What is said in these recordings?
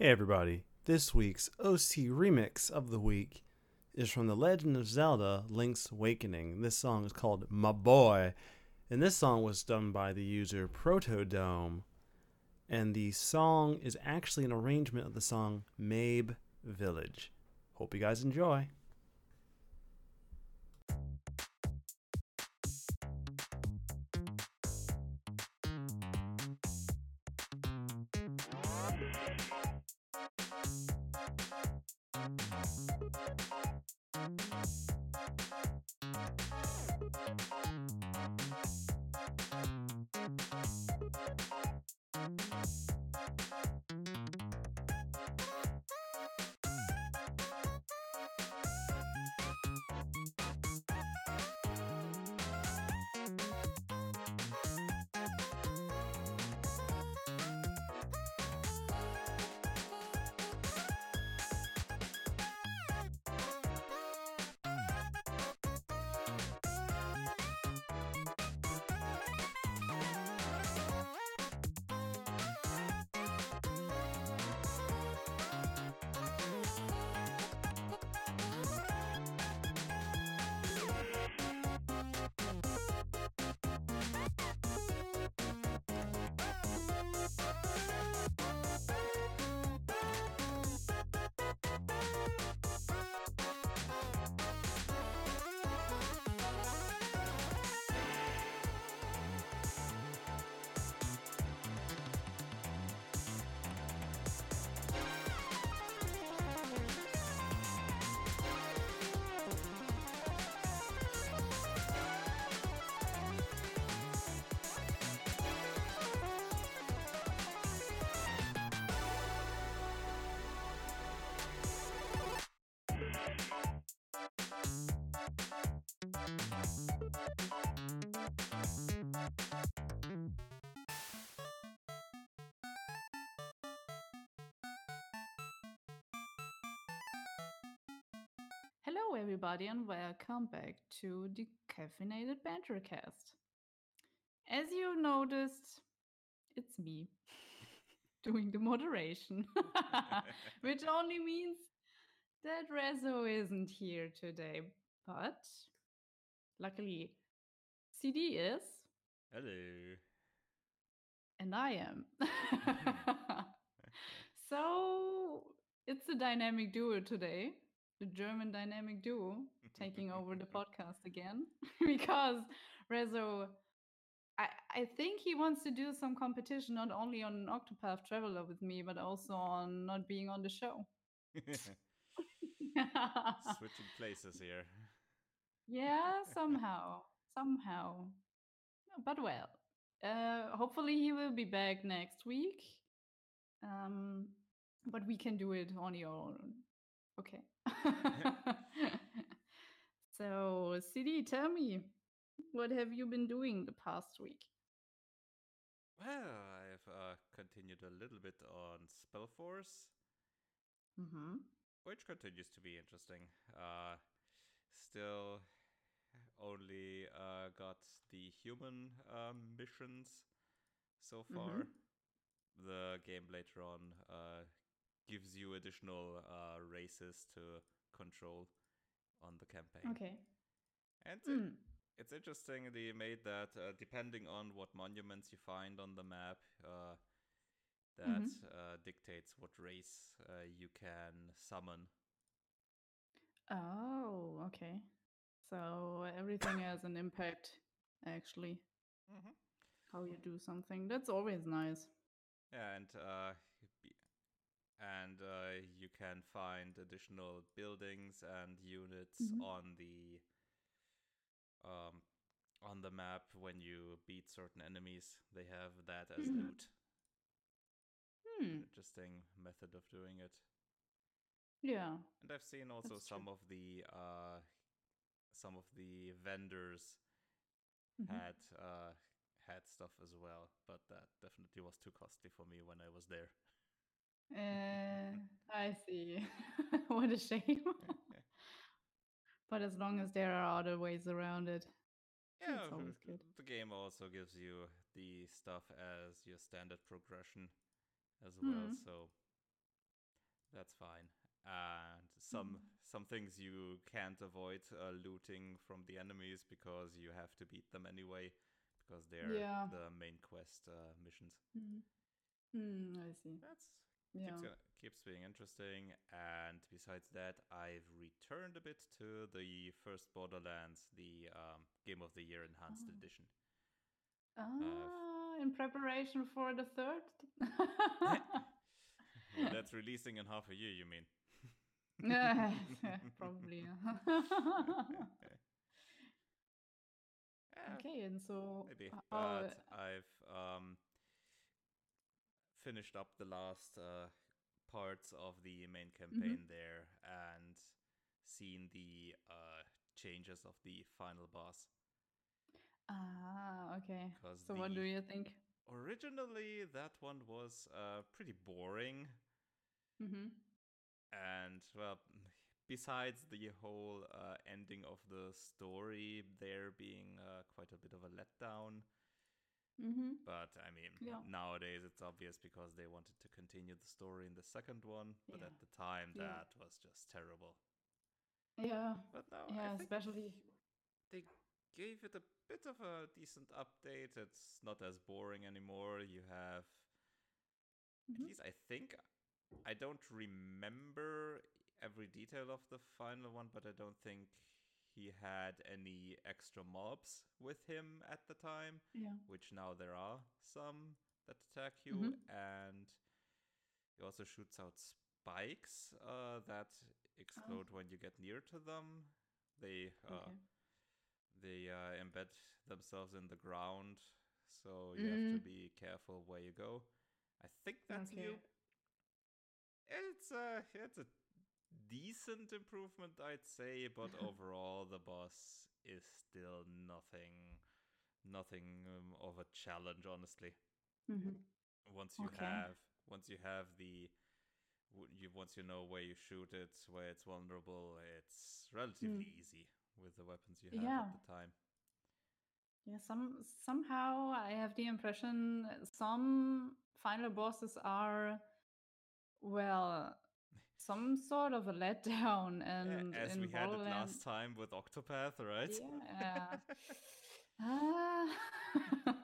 Hey everybody, this week's OC remix of the week is from The Legend of Zelda Link's Awakening. This song is called My Boy, and this song was done by the user Protodome. And the song is actually an arrangement of the song Mabe Village. Hope you guys enjoy. And welcome back to the Caffeinated Bantercast. As you noticed, it's me doing the moderation, which only means that Rezo isn't here today. But luckily, CD is, Hello. and I am. so it's a dynamic duo today the German dynamic duo taking over the podcast again because Rezo, I, I think he wants to do some competition not only on Octopath Traveler with me, but also on not being on the show. Switching places here. yeah, somehow, somehow. But well, uh, hopefully he will be back next week. Um, but we can do it on your own. Okay. so, CD, tell me, what have you been doing the past week? Well, I've uh, continued a little bit on Spellforce, Mm-hmm. which continues to be interesting. Uh, still only uh, got the human um, missions so far. The game later on uh, gives you additional uh, races to control on the campaign. Okay. And it- Mm. it's interesting they made that uh, depending on what monuments you find on the map, uh, that Mhm. uh, dictates what race uh, you can summon. Oh, okay. So everything has an impact, actually, Mm-hmm. how you do something. That's always nice. Yeah, and uh, and uh, you can find additional buildings and units Mhm. on the um, on the map when you beat certain enemies. They have that as Mhm. loot. Hmm. Interesting method of doing it. Yeah. And I've seen also That's true. some of the uh, some of the vendors Mhm. had uh, had stuff as well, but that definitely was too costly for me when I was there. Uh, I see. what a shame. but as long as there are other ways around it. Yeah, That's always good. the game also gives you the stuff as your standard progression as well. Mhm. So that's fine. And some Mm. some things you can't avoid uh, looting from the enemies because you have to beat them anyway because they're Yeah. the main quest uh, missions. Mm. Mm, I see. That's Yeah. keeps, uh, keeps being interesting. And besides that, I've returned a bit to the first Borderlands, the um, Game of the Year Enhanced Oh. Edition. Ah, in preparation for the third. Well, that's releasing in half a year, you mean? Yeah, Probably. okay, and so maybe. But I've um, finished up the last uh, parts of the main Mm-hmm. campaign there and seen the uh, changes of the final boss. ah, okay. So what do you think? Originally, that one was uh, pretty boring, Mm-hmm. and well, besides the whole uh, ending of the story there being uh, quite a bit of a letdown. Mm-hmm. But I mean, Yeah. nowadays it's obvious because they wanted to continue the story in the second one. But Yeah. at the time, Yeah. that was just terrible. Yeah. But now Yeah, especially. they gave it a bit of a decent update. It's not as boring anymore. You have Mhm. at least I think I don't remember every detail of the final one, but I don't think he had any extra mobs with him at the time, Yeah. which now there are some that attack you, Mhm. and he also shoots out spikes uh, that explode when you get near to them. They uh, Okay. they uh, embed themselves in the ground, so you have to Mhm. be careful where you go. I think that's. Okay. It's a it's a decent improvement, I'd say, but overall the boss is still nothing nothing um, of a challenge, honestly. Mm-hmm. Once you Okay. have once you have the you once you know where you shoot it, where it's vulnerable, it's relatively easy with the weapons you have Mm. Yeah. at the time. Yeah, some somehow I have the impression some final bosses are well some sort of a letdown Yeah, and as in we had it last time with Octopath, right? Yeah. Ah.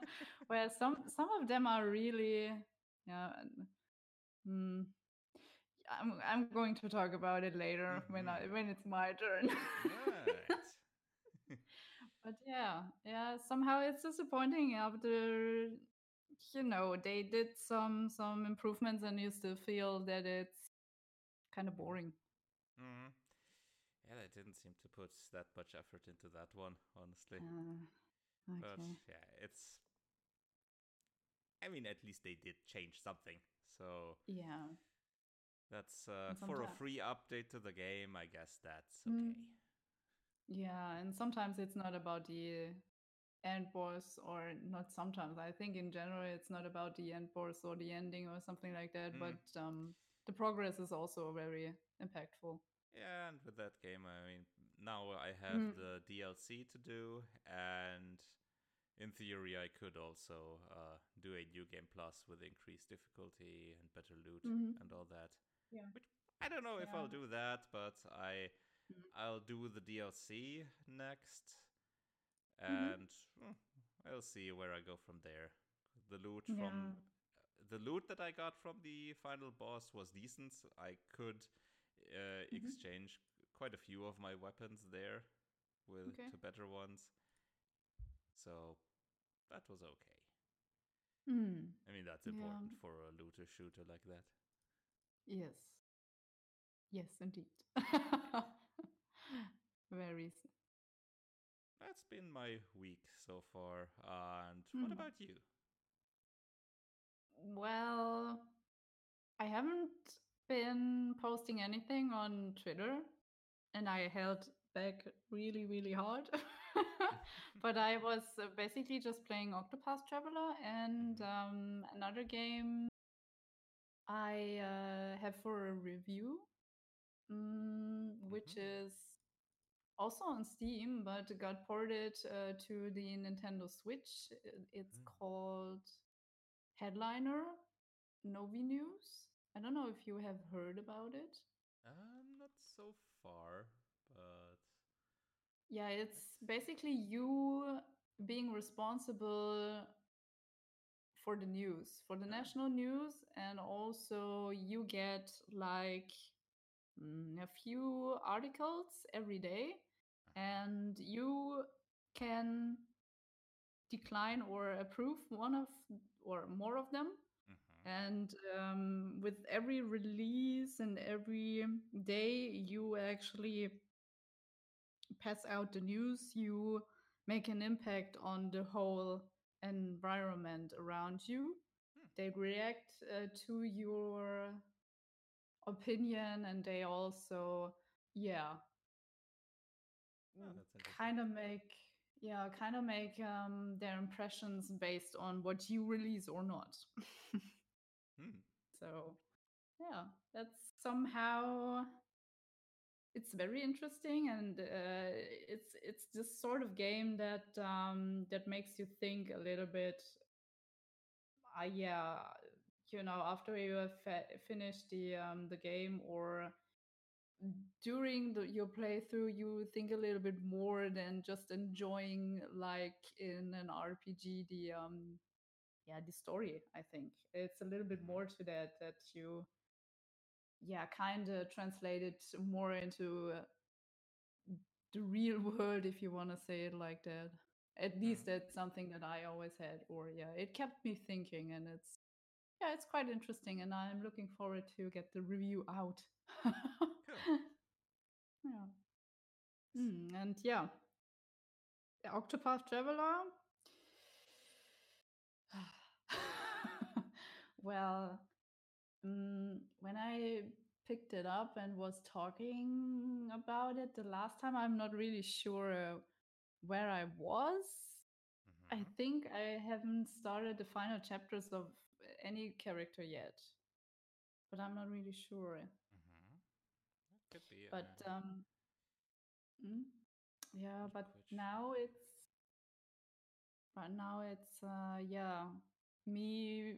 well some some of them are really yeah mm, I'm I'm going to talk about it later when I Mhm. when it's my turn. right. But yeah, yeah, somehow it's disappointing after you know, they did some some improvements and you still feel that it's kind of boring. hmm Yeah, they didn't seem to put that much effort into that one, honestly. Uh, But yeah, it's. I mean, at least they did change something. So Yeah. that's uh, for a free update to the game. I guess that's Mm. okay. Yeah, and sometimes it's not about the end boss or not sometimes. I think in general it's not about the end boss or the ending or something like that, Mm. but um the progress is also very impactful. Yeah, and with that game, I mean, now I have Mm. the DLC to do, and in theory, I could also uh, do a new game plus with increased difficulty and better loot Mhm. and all that. Yeah. Which I don't know if I'll do that, but I Mm. I'll do the DLC next, Mm-hmm. and mm, I'll see where I go from there. The loot Yeah. from the loot that I got from the final boss was decent. I could uh, Mhm. exchange quite a few of my weapons there with Okay. to better ones. So that was okay. Mm. I mean that's Yeah. important for a looter shooter like that. Yes. Yes, indeed. Very. That's been my week so far. And Mhm. what about you? Well, I haven't been posting anything on Twitter and I held back really, really hard. but I was uh, basically just playing Octopath Traveler and um, another game I uh, have for a review, mm, which Mhm. is also on Steam, but got ported uh, to the Nintendo Switch. It's Mm. called Headliner Novi News. I don't know if you have heard about it. Um, not so far, but Yeah, it's basically you being responsible for the news, for the national news, and also you get like mm, a few articles every day, uh-huh. and you can decline or approve one of or more of them. Mhm. And um, with every release and every day, you actually pass out the news, you make an impact on the whole environment around you. Hmm. They react uh, to your opinion and they also, yeah, Oh, kind of make yeah kind of make um, their impressions based on what you release or not Hmm. so yeah that's somehow it's very interesting and uh, it's it's this sort of game that um, that makes you think a little bit uh, yeah you know after you have finished the um, the game or during the, your playthrough you think a little bit more than just enjoying like in an rpg the um yeah the story i think it's a little bit Mhm. more to that that you yeah kind of translate it more into uh, the real world if you want to say it like that at least Mhm. that's something that i always had or yeah it kept me thinking and it's yeah it's quite interesting and i'm looking forward to get the review out Cool. yeah Mm, and yeah, the Octopath Traveler. well, mm, when I picked it up and was talking about it the last time, I'm not really sure where I was. I Mhm. think I haven't started the final chapters of any character yet, but I'm not really sure. Mhm. That could be. But uh, um, mm, yeah, but now it's But now it's uh yeah, me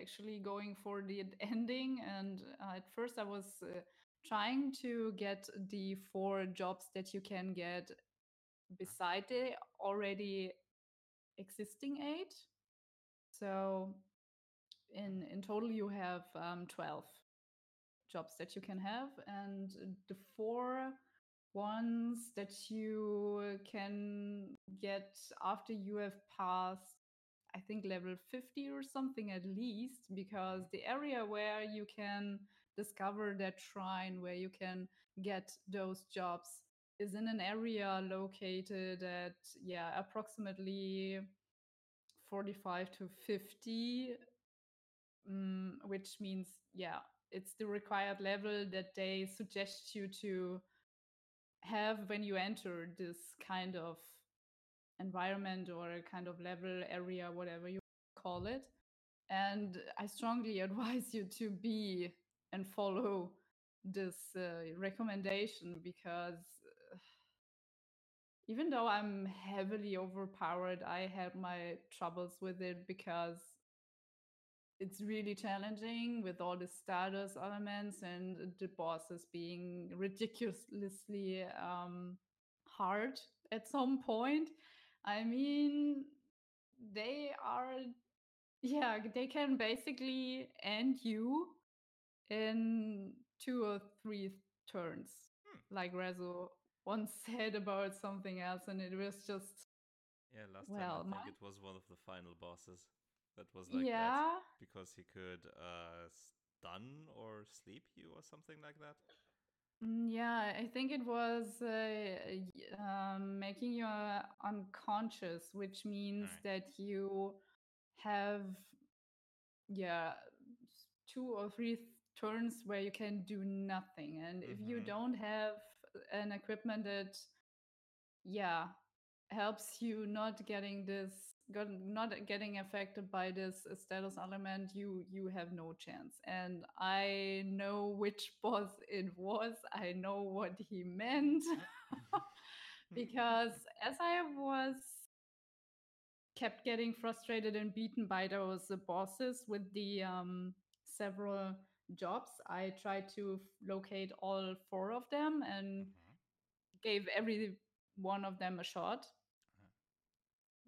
actually going for the ending and uh, at first I was uh, trying to get the four jobs that you can get beside the already existing eight. So in in total you have um 12 jobs that you can have and the four ones that you can get after you have passed i think level 50 or something at least because the area where you can discover that shrine where you can get those jobs is in an area located at yeah approximately 45 to 50 mm, which means yeah it's the required level that they suggest you to have when you enter this kind of environment or a kind of level area whatever you call it. And i strongly advise you to be and follow this uh, recommendation because uh, even though i'm heavily overpowered i had my troubles with it because it's really challenging with all the status elements and the bosses being ridiculously um, hard at some point. I mean, they are, yeah, they can basically end you in two or three turns, Hmm. like Rezo once said about something else, and it was just, Yeah, last well, time I my, think it was one of the final bosses that was like that yeah, because he could uh stun or sleep you or something like that. Mm, Yeah, I think it was uh, um, making you uh, unconscious, which means Alright. that you have, yeah, two or three th- turns where you can do nothing. And if you Mhm. don't have an equipment that, yeah, helps you not getting this, got, not getting affected by this status element, you you have no chance. And I know which boss it was. I know what he meant because as I was kept getting frustrated and beaten by those bosses with the um, several jobs. I tried to locate all four of them and Mhm. gave every one of them a shot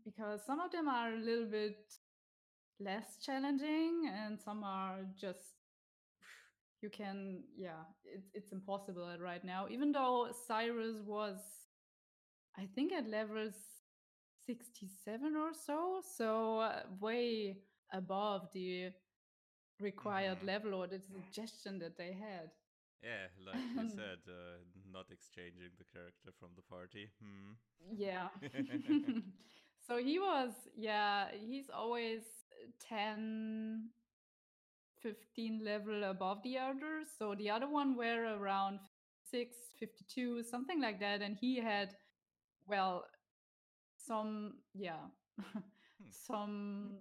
because some of them are a little bit less challenging and some are just you can yeah it's it's impossible right now even though cyrus was i think at level 67 or so so uh, way above the required Mhm. level or the suggestion that they had Yeah, like you said, uh, not exchanging the character from the party. Hmm. Yeah. so he was, yeah, he's always 10, 15 level above the others. So the other one were around 6, 52, something like that. And he had, well, some, yeah, some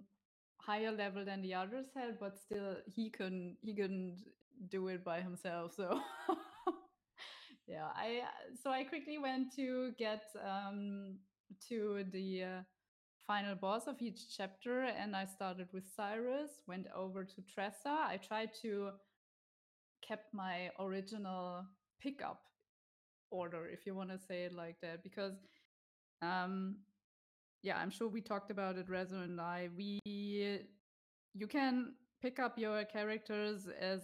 higher level than the others had, but still he couldn't, he couldn't do it by himself. So. yeah i uh, so i quickly went to get um to the uh, final boss of each chapter and i started with cyrus went over to tressa i tried to kept my original pickup order if you want to say it like that because um yeah i'm sure we talked about it rezo and i we you can pick up your characters as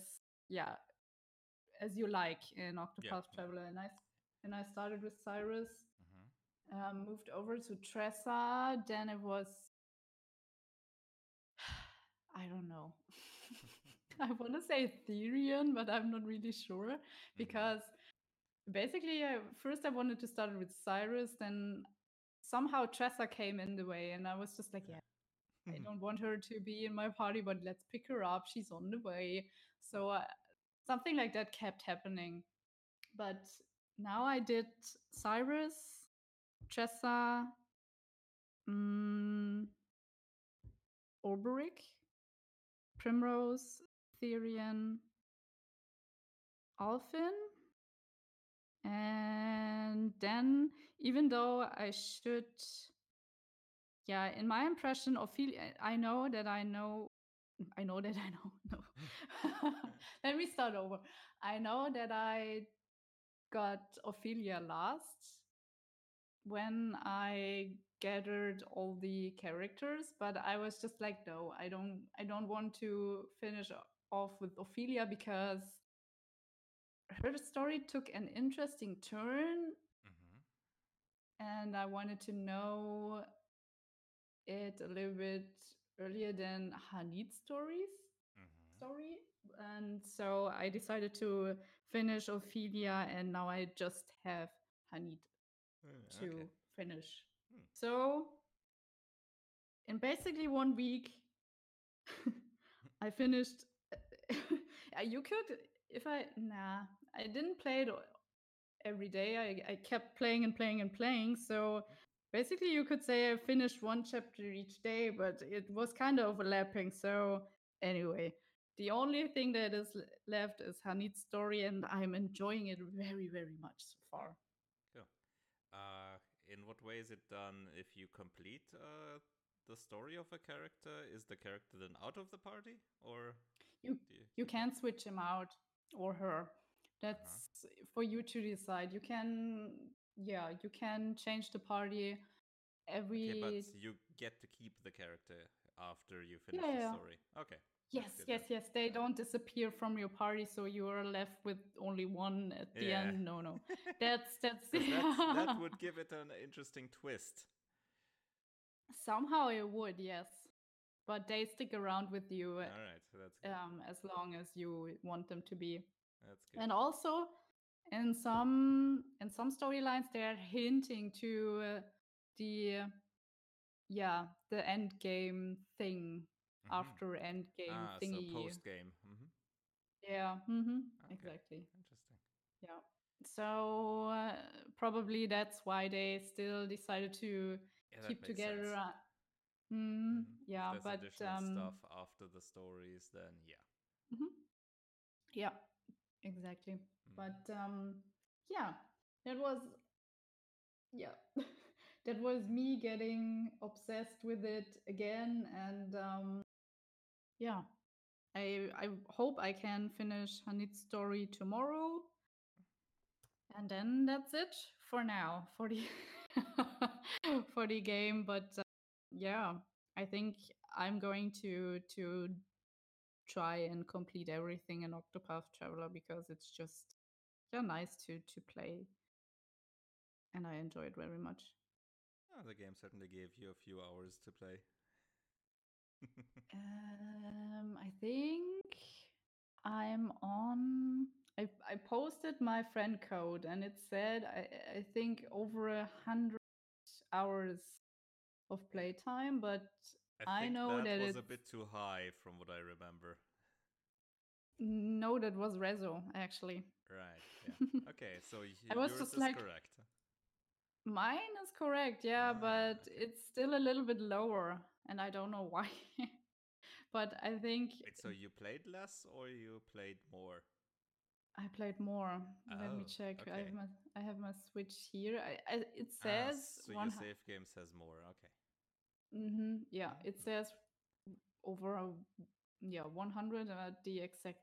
yeah as you like in Octopath yeah. Traveler, and I and I started with Cyrus. Um, moved over to Tressa. Then it was I don't know. I want to say Therion, but I'm not really sure because basically, uh, first I wanted to start with Cyrus, then somehow Tressa came in the way, and I was just like, yeah, I don't want her to be in my party, but let's pick her up. She's on the way. So uh, something like that kept happening. But now I did Cyrus, Tressa, mm, Olberic, Primrose, Therion, Alfyn. And then, even though I should yeah in my impression ophelia i know that i know i know that i know no let me start over i know that i got ophelia last when i gathered all the characters but i was just like no i don't i don't want to finish off with ophelia because her story took an interesting turn Mhm. and i wanted to know it a little bit earlier than H'aanit's stories Mhm. story. And so I decided to finish Ophelia and now I just have H'aanit Uh, to okay. finish. Hmm. So in basically one week I finished Uh, you could if I nah, I didn't play it every day. I, I kept playing and playing and playing. So basically, you could say I finished one chapter each day, but it was kind of overlapping. So anyway, the only thing that is left is H'aanit's story, and I'm enjoying it very, very much so far. In what way is it done if you complete uh, the story of a character? Is the character then out of the party? Or You you, you can switch him out or her. That's for you to decide. You can, yeah, you can change the party every. Okay, but you get to keep the character after you finish Yeah, the yeah. story. Okay. Yes, yes, yes. They don't disappear from your party, so you are left with only one at the Yeah. end. No, no, that's that's that's, that would give it an interesting twist. somehow it would, yes, but they stick around with you All right, so that's good. um, as long as you want them to be. that's good. And also, in some in some storylines, they're hinting to uh, the yeah the end game thing Mhm. after end game ah, thingy. so post game. hmm Yeah, hmm Okay. exactly. Interesting. Yeah. So uh, probably that's why they still decided to Yeah, keep together. Uh, mm. Yeah, but um, stuff after the stories, then yeah. mhm. yeah, exactly. But um, yeah, that was yeah, that was me getting obsessed with it again, and um, yeah, I I hope I can finish H'aanit's story tomorrow. And then that's it for now for the for the game. But uh, yeah, I think I'm going to to try and complete everything in Octopath Traveler because it's just yeah nice to to play, and I enjoy it very much. The game certainly gave you a few hours to play. Um, I think I'm on. I I posted my friend code and it said I I think over a hundred hours of playtime, but I think know that, that was a bit too high from what I remember. no, that was Rezo actually. Right. Yeah. okay, so I was yours just is like- correct. Mine is correct, yeah, Ah, but okay. it's still a little bit lower, and I don't know why. but I think Wait, so you played less or you played more? I played more. Let me Oh, check. I have my I have my Switch here. I, I it Ah, says so one your save game says more. Okay. Mm-hmm, Yeah, Ah. it says over a, yeah 100. Uh, the exact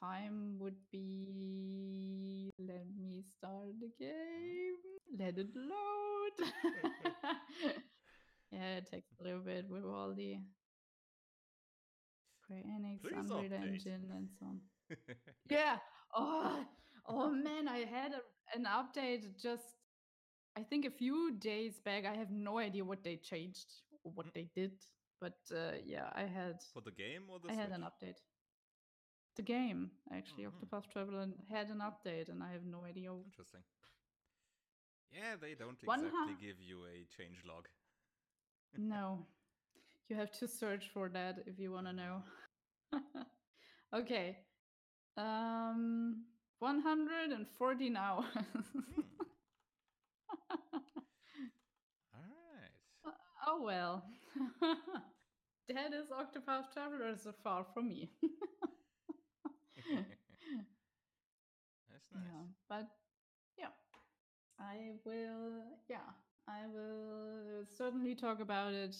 time would be. Let me start the game. Let it load. yeah, it takes a little bit with all the Square Enix, Please Unreal update. Engine, and so on. Yeah. Oh, oh man, I had a, an update just I think a few days back. I have no idea what they changed or what Mm. they did, but uh, yeah, I had For the game or the I had an update. The game actually, Mhm. Octopath Traveler had an update, and I have no idea. Interesting. Yeah, they don't exactly hu- give you a change log. No, you have to search for that if you want to know. okay, um, one hundred and forty now. All right. Oh well. that is Octopath Traveler so far from me. That's nice. Yeah, but yeah, I will. Yeah, I will certainly talk about it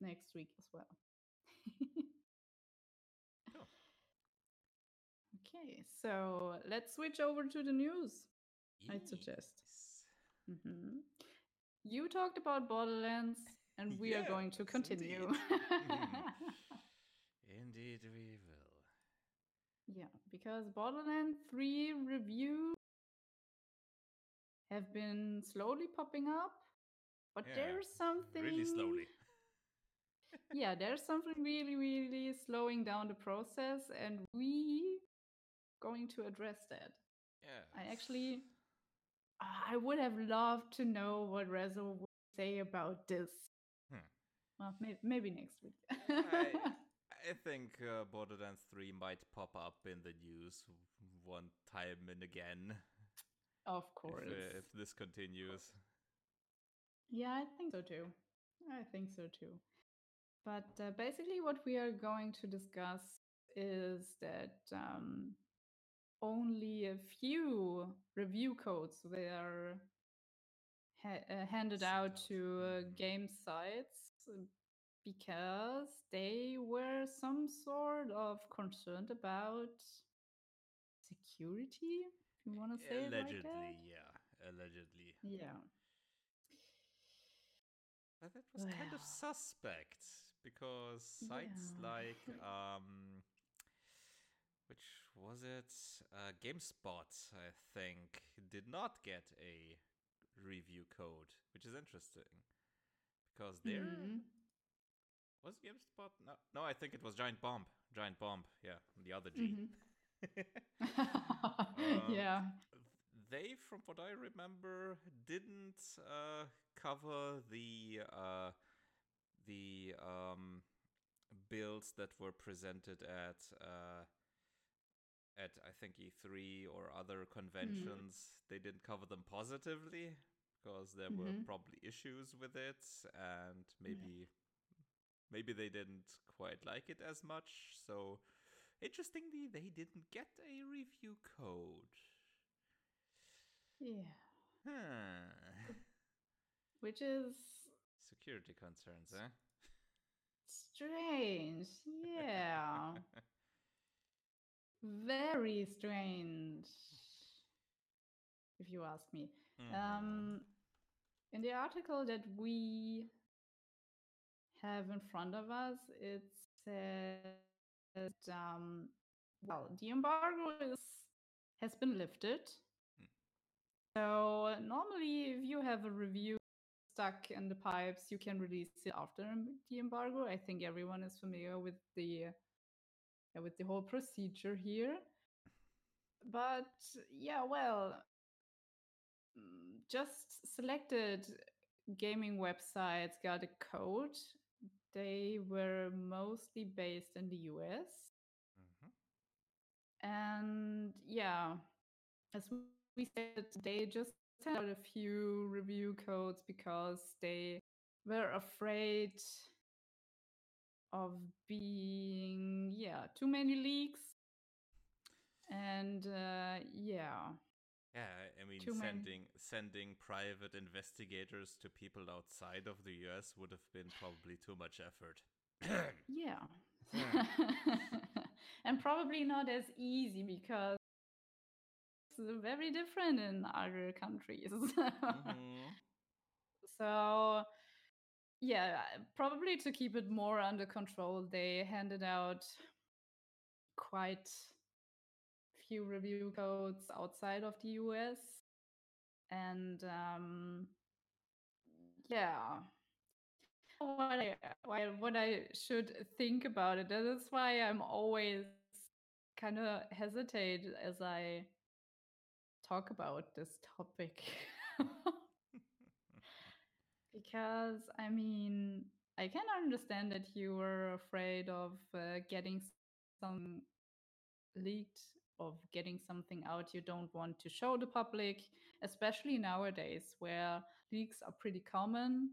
next week as well. Cool. Okay, so let's switch over to the news. I'd suggest. Yes. hmm You talked about Borderlands, and we are going to continue. Indeed, we will. Yeah, because Borderlands 3 reviews have been slowly popping up, but Yeah, there's something Really slowly. yeah, there's something really, really slowing down the process, and we going to address that. Yeah. I actually, I would have loved to know what Rezo would say about this. Hmm. Well, maybe, maybe next week. I, I think uh, Borderlands 3 might pop up in the news one time and again of if, course. uh, if this continues. Yeah, I think so too. I think so too. But uh, basically, what we are going to discuss is that um, only a few review codes were ha- uh, handed out to uh, game sites uh, because they were some sort of concerned about security. You want to say it like Allegedly, that. yeah. Allegedly. Yeah. But that was kind of suspect because sites Yeah. like um which was it? Uh, GameSpot, I think, did not get a review code, which is interesting because there Mhm. was GameSpot. No, no, I think it was Giant Bomb. Giant Bomb, yeah, the other G. Mhm. Um, yeah. they, from what I remember, didn't uh, cover the uh, the um, builds that were presented at uh, at I think E3 or other conventions. They didn't cover them positively because there were Mhm. probably issues with it, and maybe maybe they didn't quite like it as much. So interestingly, they didn't get a review code. Yeah. Huh. Which is Security concerns, eh? strange. Yeah. Very strange. If you ask me. Mhm. Um, in the article that we have in front of us, it says, um, well, the embargo is has been lifted. Hmm. So normally, if you have a review stuck in the pipes, you can release it after the embargo. I think everyone is familiar with the uh, with the whole procedure here. But yeah, well, mm, just selected gaming websites got a code. They were mostly based in the US. Mhm. And yeah, as we said, they just sent out a few review codes because they were afraid of being, yeah, too many leaks. And uh, yeah, Yeah, I- mean, Too many- sending sending private investigators to people outside of the US would have been probably too much effort. yeah. Yeah. and probably not as easy because it's very different in other countries. Mhm. So, yeah, probably to keep it more under control, they handed out quite few review codes outside of the US. And um, yeah, what I, what I should think about it. That is why I'm always kind of hesitate as I talk about this topic. because I mean, I can understand that you were afraid of uh, getting some leaked, of getting something out you don't want to show the public, especially nowadays where leaks are pretty common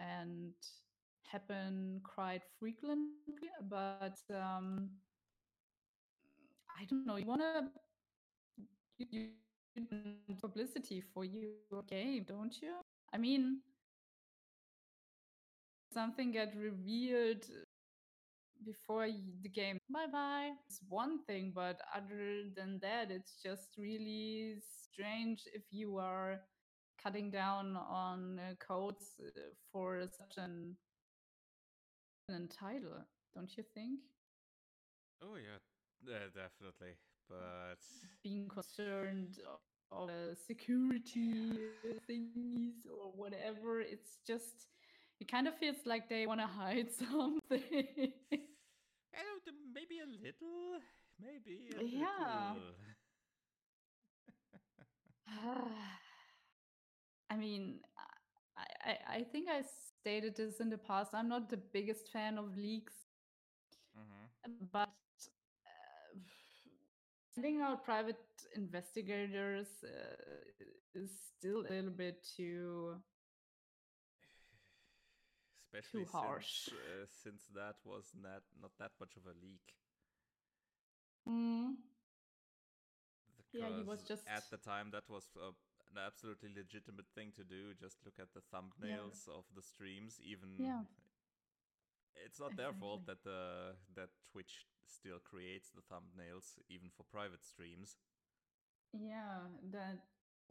and happen quite frequently. But um, I don't know, you want to you, you publicity for your game, don't you? I mean, something get revealed before the game. Bye bye. It's one thing, but other than that, it's just really strange if you are cutting down on uh, codes uh, for such an, an title, don't you think? oh yeah, yeah, definitely. But being concerned of, of uh, security thingies or whatever. It's just it kind of feels like they want to hide something. Maybe a little, maybe a Yeah. little. I mean, I, I I think I stated this in the past. I'm not the biggest fan of leaks, Mhm. but uh, sending out private investigators uh, is still a little bit too Especially harsh. since uh, since that was not not that much of a leak. Mm, Yeah, he was just- at the time that was uh, an absolutely legitimate thing to do. Just look at the thumbnails of the streams. Even Yeah. it's not their fault that the that Twitch still creates the thumbnails even for private streams. yeah, that.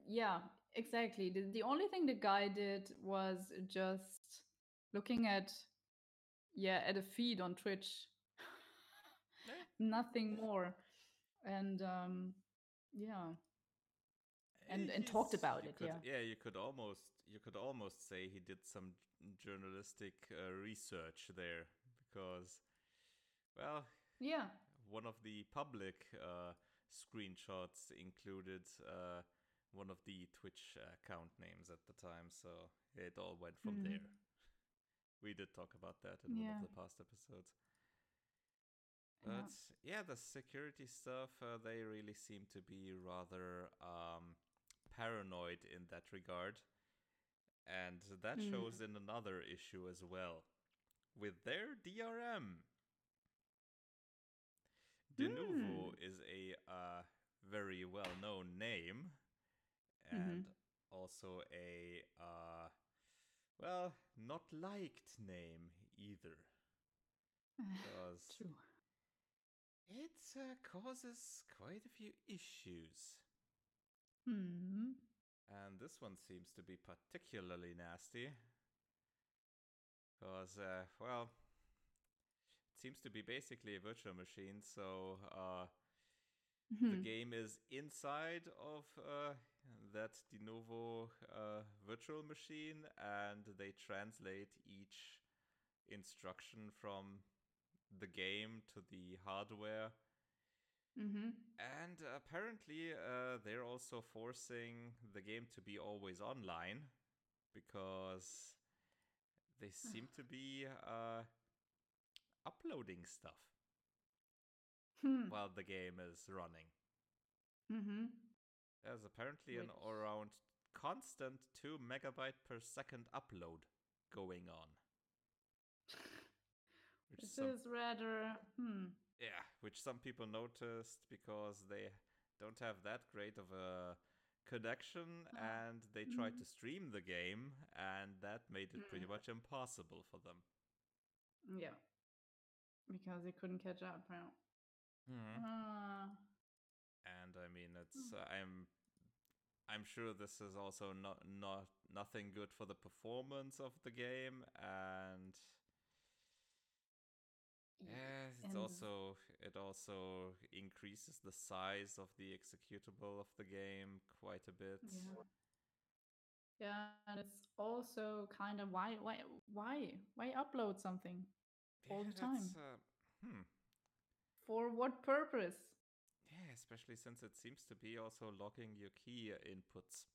Yeah, exactly. The, the only thing the guy did was just looking at, yeah, at a feed on Twitch. Nothing more. And um, yeah, And- Eh, and talked about it, could- yeah. yeah. You could almost you could almost say he did some journalistic uh, research there because, well, yeah, one of the public uh, screenshots included uh, one of the Twitch account names at the time, so it all went from Mhm. there. We did talk about that in one of the past episodes. But yeah, the security stuff, uh, they really seem to be rather um, paranoid in that regard. And that Mm. shows in another issue as well with their DRM. Denuvo is a uh, very well known name and also a, uh, well, not liked name either. because True. it uh, causes quite a few issues. Hmm. And this one seems to be particularly nasty. Because, uh, well, it seems to be basically a virtual machine, so uh, the Hmm. game is inside of uh, that Denuvo uh, virtual machine, and they translate each instruction from the game to the hardware. Mm-hmm. And apparently, uh, they're also forcing the game to be always online because they seem to be uh, uploading stuff Hmm. while the game is running. Mm-hmm. There's apparently an around constant 2 megabyte per second upload going on. Which This some, is rather. Hmm. yeah, which some people noticed because they don't have that great of a connection Ah, and they tried mhm. to stream the game and that made it pretty Mm. much impossible for them. Yeah. Because they couldn't catch up. Right? Ah. And I mean it's uh, I'm I'm sure this is also not not nothing good for the performance of the game and yeah, it's and- also it also increases the size of the executable of the game quite a bit. Yeah. Yeah, and it's also kind of why why why why upload something all the time? uh, hmm. for what purpose? Yeah, especially since it seems to be also logging your key inputs.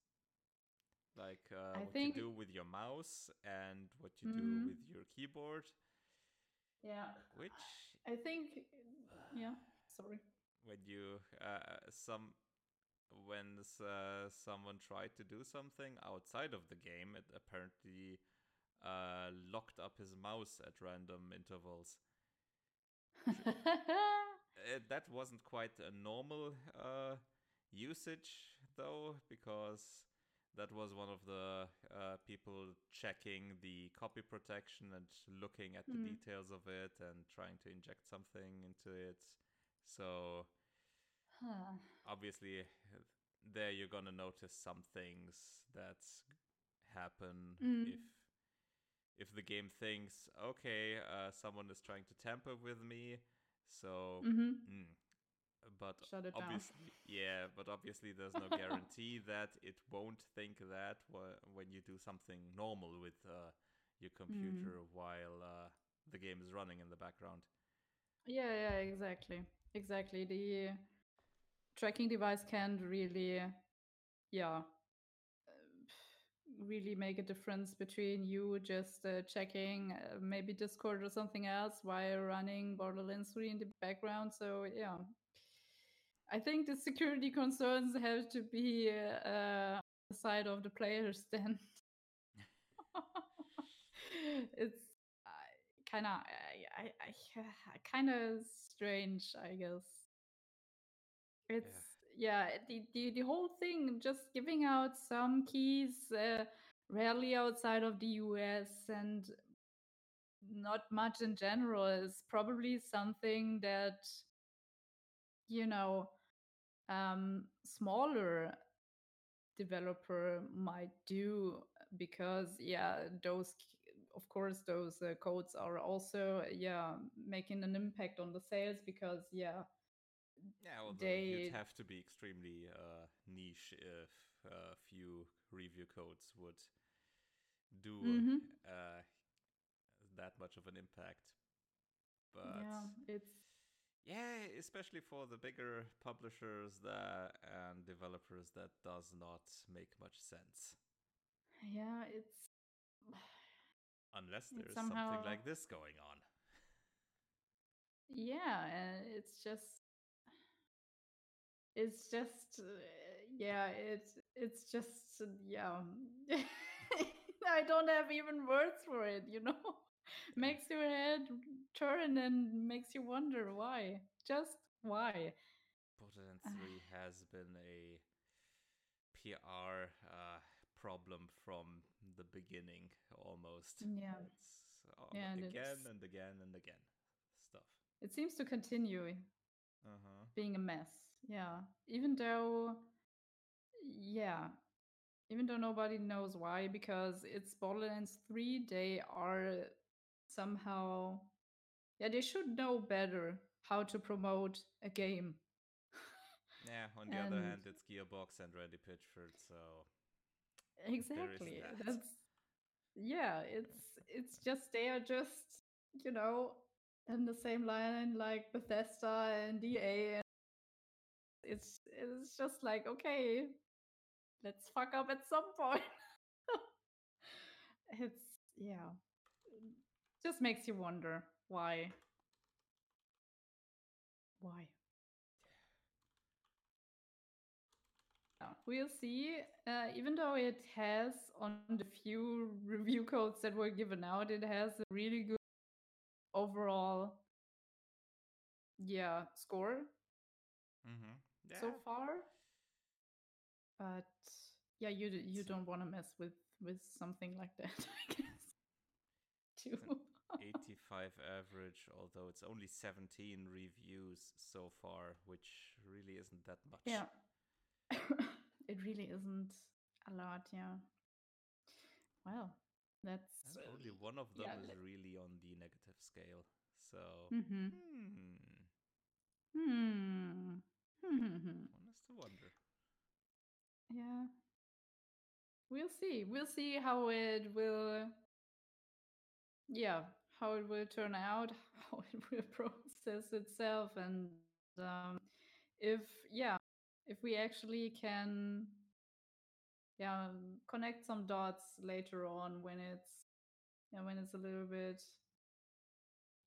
Like uh, what think- you do with your mouse and what you do Mhm. with your keyboard, Yeah, which I think. Yeah, sorry. when you uh, some when uh, someone tried to do something outside of the game, it apparently uh, locked up his mouse at random intervals. Uh, that wasn't quite a normal uh, usage though, because that was one of the uh, people checking the copy protection and looking at the Mm. details of it and trying to inject something into it. So Huh. obviously, there you're gonna notice some things that happen Mm. if if the game thinks, okay, uh, someone is trying to tamper with me, so Mhm. Mm. But Shut it down. obviously, yeah, but obviously there's no guarantee that it won't think that wh- when you do something normal with uh, your Mm. computer while uh, the game is running in the background. Yeah, yeah, exactly, exactly. The tracking device can't really, yeah, really make a difference between you just uh, checking uh, maybe Discord or something else while running Borderlands 3 in the background. So yeah, I think the security concerns have to be uh, on the side of the players then. it's kind of I, I, I kind of strange, I guess. It's yeah, the, the the whole thing just giving out some keys uh, rarely outside of the US and not much in general is probably something that you know um smaller developer might do because yeah those of course those uh, codes are also yeah making an impact on the sales because yeah Yeah, although They- you'd have to be extremely uh, niche if a few review codes would do Mhm. uh, that much of an impact. But yeah it's Yeah, especially for the bigger publishers that and developers, that does not make much sense yeah it's unless there's somehow- something like this going on. yeah uh, it's just it's just uh, yeah it's it's just uh, yeah i don't have even words for it you know makes your head turn and makes you wonder why just why Borderlands Ah. 3 has been a PR uh, problem from the beginning almost. Yeah. It's, uh, Yeah, and again it's- and again and again. stuff. It seems to continue Uh huh. being a mess. Yeah. Even though, yeah, even though nobody knows why, because it's Borderlands 3, they are somehow, yeah, they should know better how to promote a game. Yeah. On the other hand, it's Gearbox and Randy Pitchford, so exactly that. that's yeah it's it's just they are just you know in the same line like bethesda and ea and it's it's just like okay let's fuck up at some point it's yeah just makes you wonder why why we'll see. Uh, even though it has, on the few review codes that were given out, it has a really good overall, yeah, score mm-hmm. Yeah. so far. But yeah, you you don't want to mess with with something like that, I guess. Too. 85 average, although it's only 17 reviews so far, which really isn't that much. Yeah. it really isn't a lot, yeah. Well, that's And only one of them yeah, is really on the negative scale. So, mhm. hmm, Hmm. Hmm. one to wonder. Yeah. We'll see. We'll see how it will. Yeah, how it will turn out, how it will process itself, and um, if yeah, if we actually can, yeah, connect some dots later on when it's yeah when it's a little bit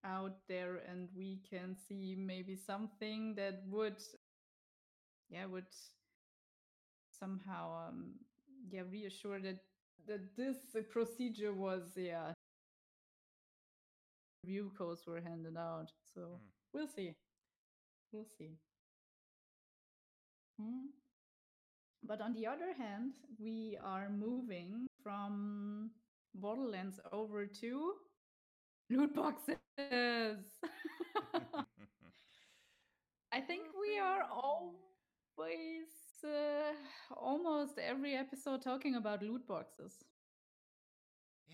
out there and we can see maybe something that would yeah would somehow um yeah reassure that that this uh, procedure was yeah review codes were handed out so Hmm. we'll see we'll see Hmm. but on the other hand we are moving from borderlands over to loot boxes i think we are always uh, almost every episode talking about loot boxes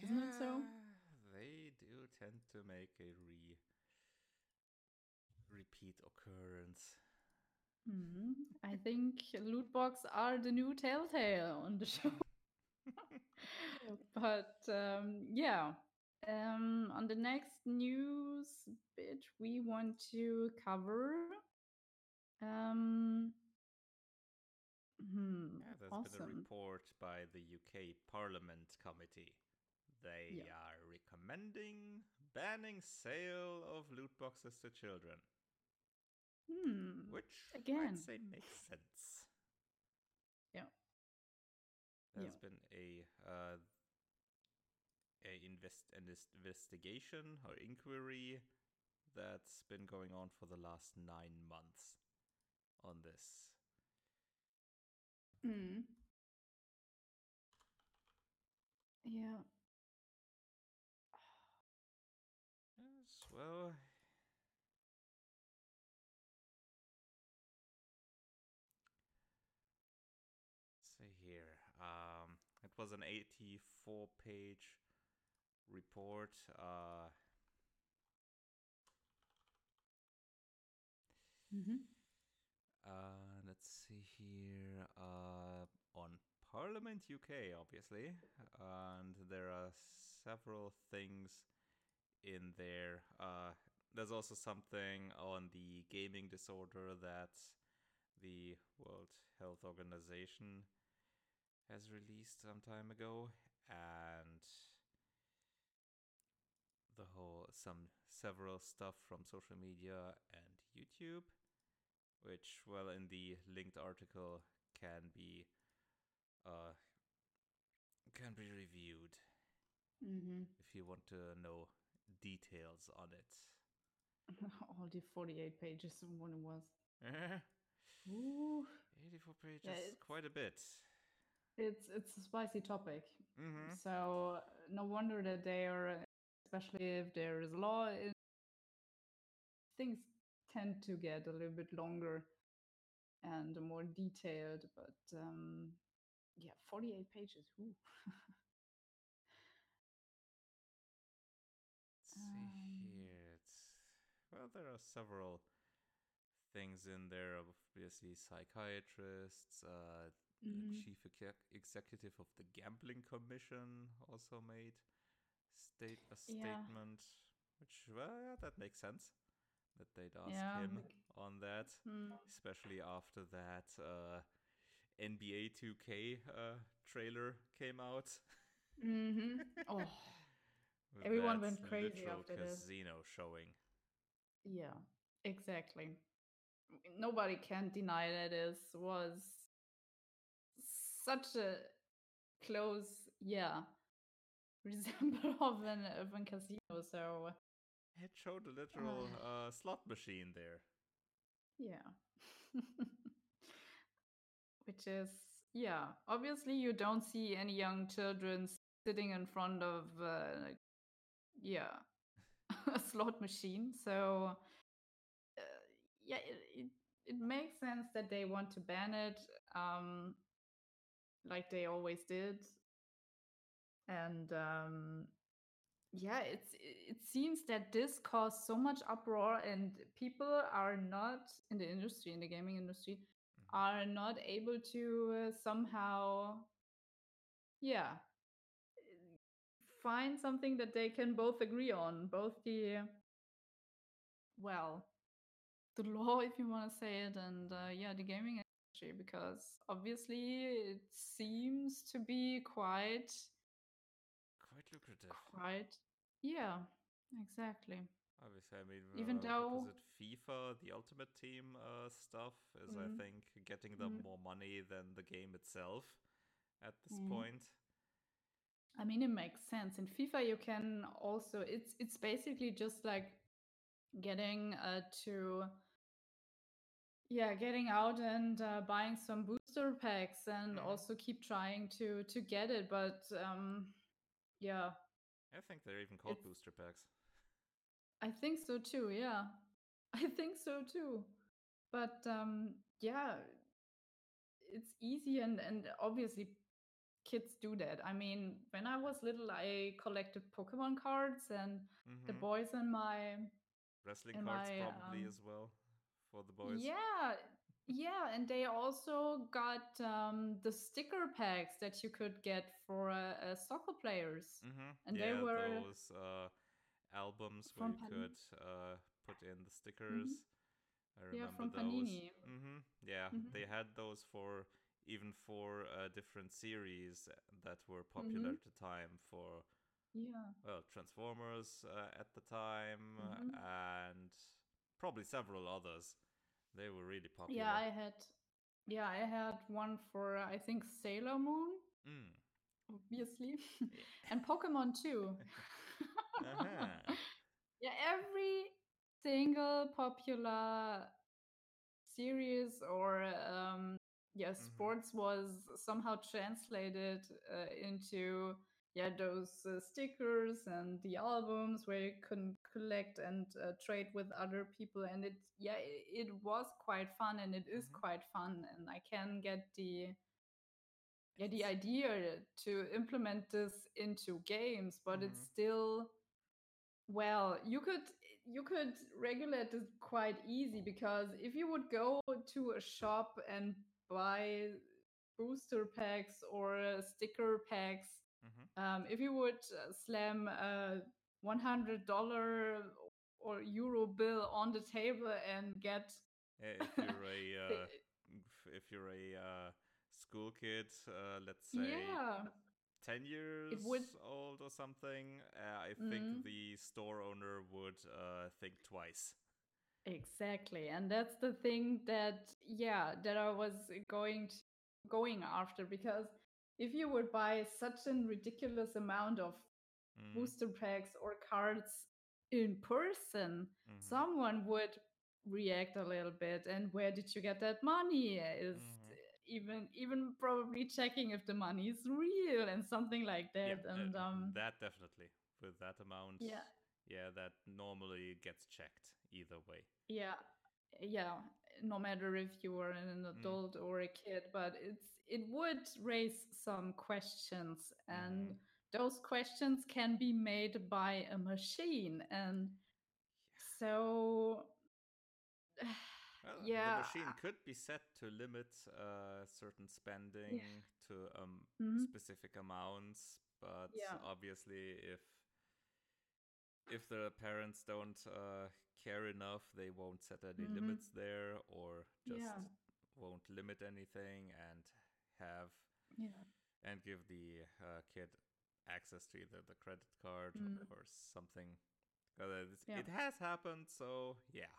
Isn't it so? They do tend to make a re repeat occurrence. Mhm. I think loot box are the new telltale on the show. but um, yeah, um, on the next news bit, we want to cover. Um, hmm, Yeah, there's been a report by the UK Parliament Committee. They Yeah. are recommending banning sale of loot boxes to children, Hmm. which Again. I'd say makes sense. Yeah. There's Yeah. been a uh, a invest an investigation or inquiry that's been going on for the last nine months on this. Hmm. Yeah. Yes, well. See here. Um, it was an 84 page report. Uh, hmm uh, let's see here. Uh, on Parliament UK, obviously. And there are several things in there. Uh, there's also something on the gaming disorder that the World Health Organization has released some time ago, and the whole some several stuff from social media and YouTube, which well in the linked article can be uh can be reviewed hmm if you want to know details on it. All the 48 pages in one it was. 84 Ooh. pages, it's- quite a bit. It's it's a spicy topic. Mm-hmm. So no wonder that they are, especially if there is law in things tend to get a little bit longer and more detailed. But um, yeah, 48 pages. Ooh. Let's see Um, here. It's, well, there are several things in there. Obviously, psychiatrists, uh, the Mhm. chief exec- executive of the gambling commission also made state a Yeah. statement, which well, yeah, that makes sense that they'd ask Yeah, him on that, Mm. especially after that uh, NBA 2K uh, trailer came out. Mhm. Oh, Everyone went crazy after this. casino showing. yeah, exactly. Nobody can deny that it was such a close, yeah, resemble of an of casino. So It showed a literal Ah. uh, slot machine there. yeah, which is yeah. Obviously, you don't see any young children sitting in front of uh, yeah a slot machine. So uh, yeah, it, it it makes sense that they want to ban it, um, like they always did. And um, yeah, it's it seems that this caused so much uproar, and people are not in the industry, in the gaming industry. Are not able to uh, somehow, yeah, find something that they can both agree on, both the well, the law, if you want to say it, and uh, yeah, the gaming industry, because obviously it seems to be quite, Quite lucrative. quite, yeah, exactly. Obviously, I mean, Even uh, though- was it FIFA, the Ultimate Team uh, stuff is, I Mhm. think, getting them Mhm. more money than the game itself at this Mhm. point. I mean, it makes sense. In FIFA, you can also it's it's basically just like getting uh, to yeah, getting out and uh, buying some booster packs, and Mhm. also keep trying to to get it. But um, yeah, I think they're even called It's- booster packs. I think so too. Yeah, I think so too. But um, yeah, it's easy and and obviously kids do that. I mean, when I was little, I collected Pokemon cards, and the Mhm. boys in my Wrestling in cards my, probably um, as well for the boys. yeah yeah and they also got um, the sticker packs that you could get for uh, uh, soccer players Mm-hmm. And yeah, they were those uh, albums from where you Pan- could uh, put in the stickers. I Yeah, remember from those. Panini. Mm-hmm. Yeah, Mhm. they had those for even for uh, different series that were popular Mhm. at the time for yeah well Transformers uh, at the time Mhm. and probably several others. They were really popular. yeah i had yeah i had one for uh, i think sailor moon Mm. obviously and pokemon too Uh-huh. yeah every single popular series or um yeah Mhm. sports was somehow translated uh, into yeah those uh, stickers and the albums where you can collect and uh, trade with other people and it yeah it, it was quite fun and it is Mhm. quite fun and i can get the yeah the idea to implement this into games but it's Mhm. still well you could you could regulate this quite easy because if you would go to a shop and buy booster packs or uh, sticker packs Mhm. um, if you would uh, slam a $100 or euro bill on the table and get if you're a uh, if you're a uh, school kid, uh, let's say yeah 10 years would- old or something, uh, I think the store owner would uh, think twice. Exactly, and that's the thing that yeah that I was going to, going after because if you would buy such a ridiculous amount of Mm, booster packs or cards in person, mhm, someone would react a little bit. And where did you get that money? Is. Even even probably checking if the money is real and something like yeah, that. uh, um, that definitely. With that amount, yeah, yeah, that normally gets checked either way. Yeah, yeah. No matter if you are an Mm. adult or a kid, but it's it would raise some questions, and Mhm. those questions can be made by a machine, and so Well, yeah. the machine could be set to limit uh, certain spending to um, Mhm. specific amounts, but Yeah. obviously, if if the parents don't uh, care enough, they won't set any Mhm. limits there, or just Yeah. won't limit anything and have Yeah. and give the uh, kid access to either the credit card Mm. or something. Uh. It has happened, so yeah.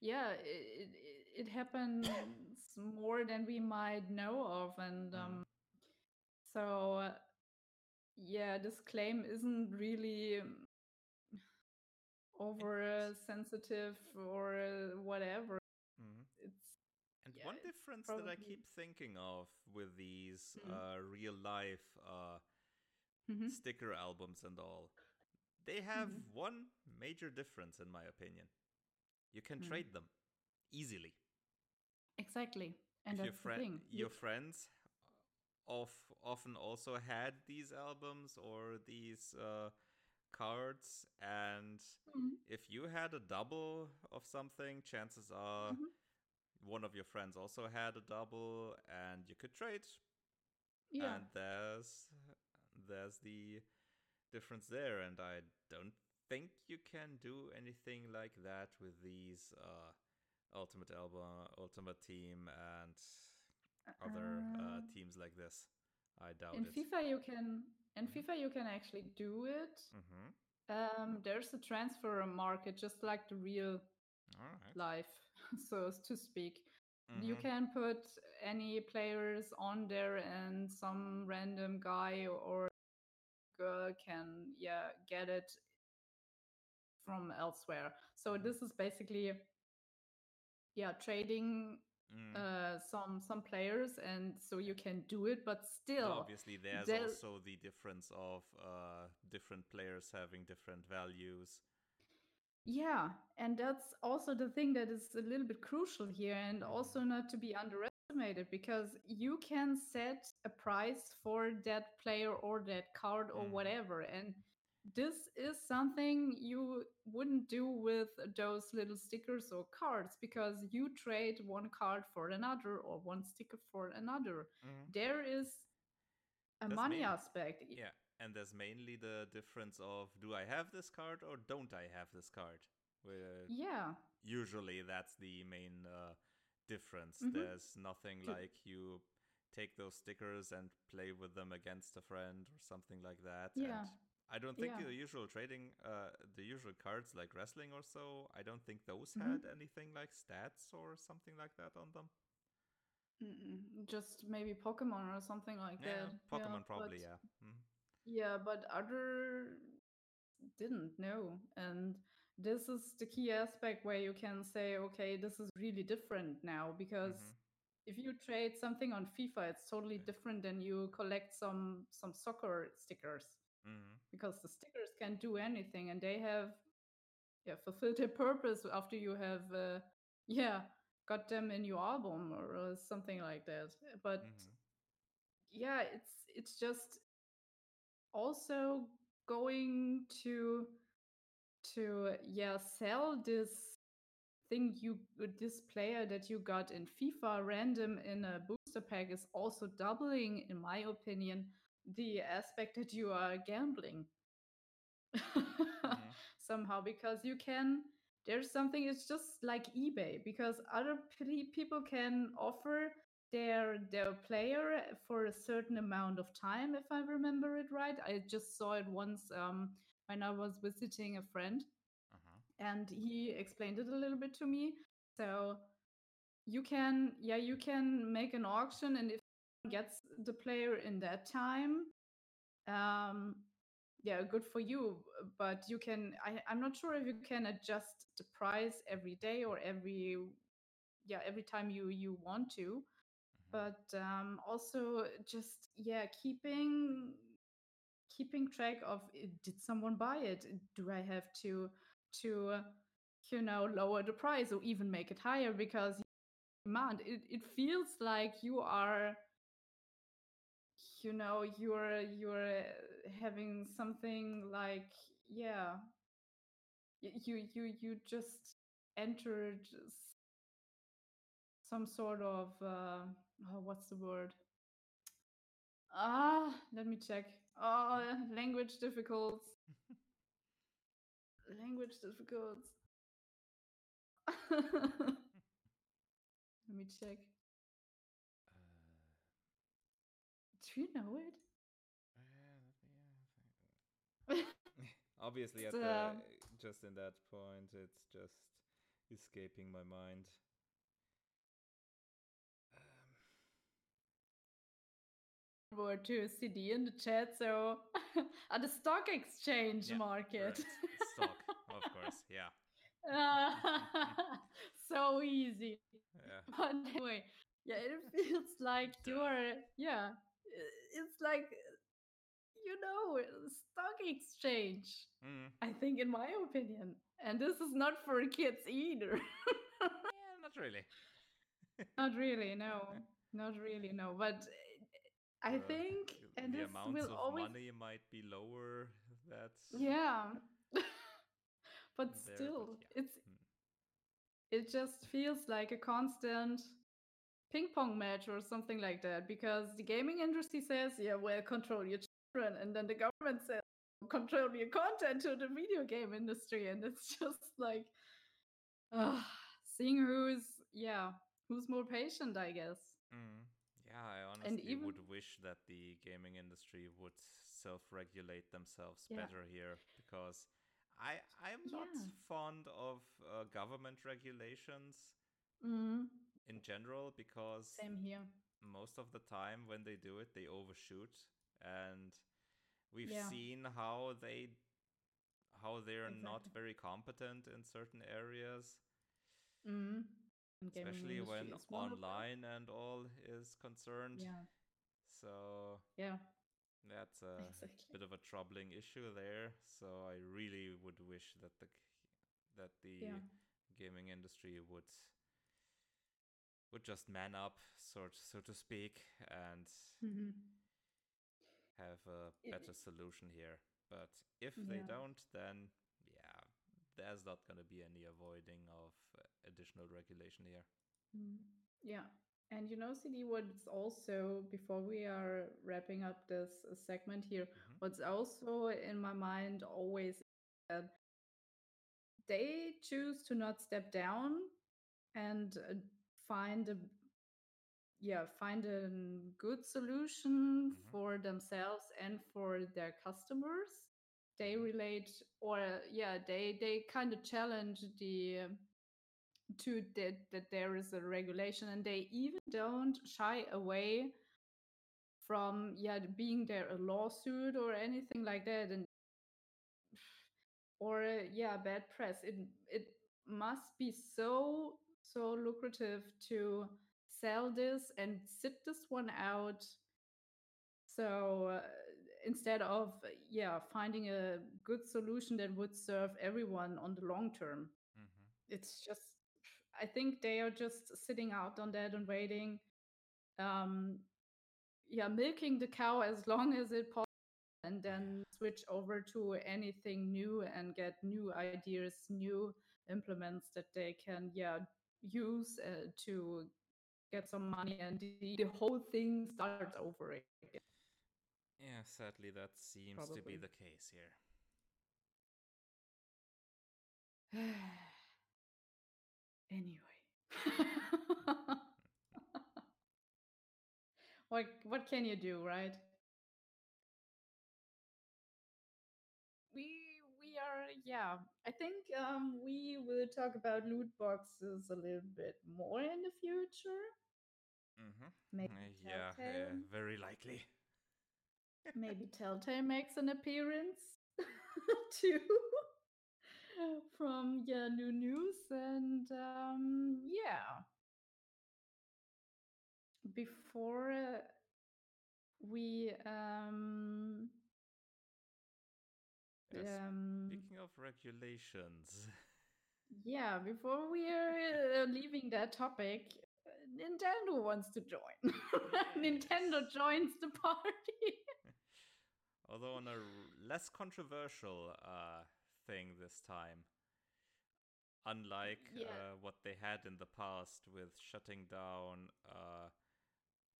Yeah it, it, it happens more than we might know of and Mm. um so uh, yeah this claim isn't really um, over uh, sensitive or uh, whatever Mhm. it's And Yeah, one difference that I keep thinking of with these Mm. uh, real life uh, Mhm. sticker albums and all, they have Mhm. one major difference, in my opinion. You can Mm. trade them easily. exactly and your, that's fri- the thing your friends of often also had these albums or these uh, cards, and Mhm. if you had a double of something, chances are Mhm. one of your friends also had a double, and you could trade. yeah And there's there's the difference there, and I don't think you can do anything like that with these uh, Ultimate Album, Ultimate Team, and other uh, Uh, teams like this. I doubt in it. fifa you can in Mhm. fifa you can actually do it hmm um there's a transfer market just like the real right. life so to speak you Mhm. can put any players on there and some random guy or girl can yeah get it from elsewhere so Mhm. this is basically yeah trading Mm. uh some some players and so you can do it but still obviously, there's there- also the difference of uh, different players having different values. Yeah, and that's also the thing that is a little bit crucial here and Mhm. also not to be underestimated because you can set a price for that player or that card or Mhm. whatever. And this is something you wouldn't do with those little stickers or cards because you trade one card for another or one sticker for another. Mhm. There is a That's money main- aspect. Yeah, and there's mainly the difference of do I have this card or don't I have this card? Where Yeah. usually that's the main uh, difference. Mhm. There's nothing like you take those stickers and play with them against a friend or something like that. Yeah. And I don't think Yeah. the usual trading, uh, the usual cards like wrestling or so, I don't think those Mhm. had anything like stats or something like that on them. Mm-mm, Just maybe Pokemon or something like Yeah, that. Pokemon yeah, probably, but- yeah. Mhm. Yeah, but other didn't know. And this is the key aspect where you can say, okay, this is really different now because Mhm. if you trade something on FIFA, it's totally different than you collect some some soccer stickers Mhm. because the stickers can do anything and they have yeah fulfilled their purpose after you have uh, yeah got them in your album or uh, something like that. But Mhm. yeah it's it's just also going to to yeah sell this thing you this player that you got in FIFA random in a booster pack is also doubling in my opinion the aspect that you are gambling Mhm. somehow because you can there's something it's just like ebay because other pe- people can offer their their player for a certain amount of time if i remember it right i just saw it once um, when i was visiting a friend Uh-huh. and he explained it a little bit to me so you can yeah you can make an auction and if gets the player in that time um yeah good for you but you can I, i'm not sure if you can adjust the price every day or every yeah every time you you want to Mhm. but um also just yeah keeping keeping track of uh, did someone buy it? Do I have to to uh, you know lower the price or even make it higher because demand? It it feels like you are you know you're you're having something like yeah. You you you just entered some sort of uh, oh, what's the word? Ah let me check. Oh language difficult language difficult let me check do you know it Uh, yeah, Obviously, at the just in that point, it's just escaping my mind. Um, word to CD in the chat. So, at the stock exchange Yeah, market. right. Stock, of course. Yeah, so easy. yeah. But anyway, yeah, it feels like you're, yeah, it's like, you know, stock exchange. Mm. I think, in my opinion. And this is not for kids either. Yeah, not really. not really, no. Not really, no. But uh, I Uh, think, and the this amounts will of always money might be lower. That's Yeah. but there, still, yeah. it's Mm. it just feels like a constant ping pong match or something like that because the gaming industry says, yeah, well, control your children, and then the government says, control your content to the video game industry, and it's just like, uh, seeing who's, yeah, who's more patient, I guess. Mm. Yeah, I honestly even- would wish that the gaming industry would self-regulate themselves Yeah. better here because I I'm not Yeah. fond of uh, government regulations Mm, in general because same here. most of the time when they do it they overshoot and we've Yeah. seen how they how they're not very competent in certain areas Mm. Especially when is one of them. online and all is concerned Yeah, so yeah, that's a exactly. bit of a troubling issue there so i really would wish that the that the Yeah. gaming industry would would just man up sort so to speak and Mhm. have a better solution here. But if they don't, then yeah, there's not going to be any avoiding of uh, additional regulation here. Mm, Yeah. And you know, CD, what's also, before we are wrapping up this uh, segment here, Mhm. what's also in my mind always that they choose to not step down and uh, find a yeah find a good solution Mhm. for themselves and for their customers. They relate or yeah they they kind of challenge the to that that there is a regulation and they even don't shy away from yeah being there a lawsuit or anything like that and or yeah bad press. It it must be so so lucrative to sell this and sit this one out. So uh, instead of uh, yeah finding a good solution that would serve everyone on the long term. Mhm. it's just i think they are just sitting out on that and waiting um yeah milking the cow as long as it possible and then switch over to anything new and get new ideas new implements that they can yeah use uh, to get some money and the, the whole thing starts over again. Yeah, sadly, that seems to be the case here. anyway. What what can you do right yeah i think um we will talk about loot boxes a little bit more in the future Mm-hmm. maybe yeah, Telltale. uh, very likely. maybe telltale makes an appearance too from yeah new news and um yeah before uh, we um Yes. um, Speaking of regulations, yeah, before we are uh, leaving that topic, Nintendo wants to join. Nintendo joins the party. although on a less controversial uh, thing this time, unlike Yeah. uh, what they had in the past with shutting down uh,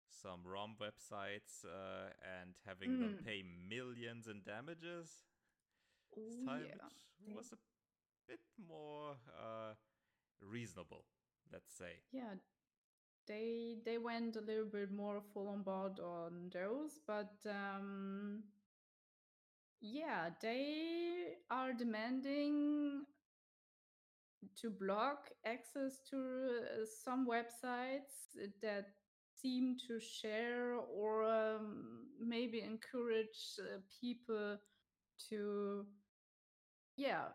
some ROM websites uh, and having them Mm. pay millions in damages. This time yeah. it was a bit more uh, reasonable, let's say. Yeah, they they went a little bit more full on board on those, but um, yeah, they are demanding to block access to uh, some websites that seem to share or um, maybe encourage uh, people to yeah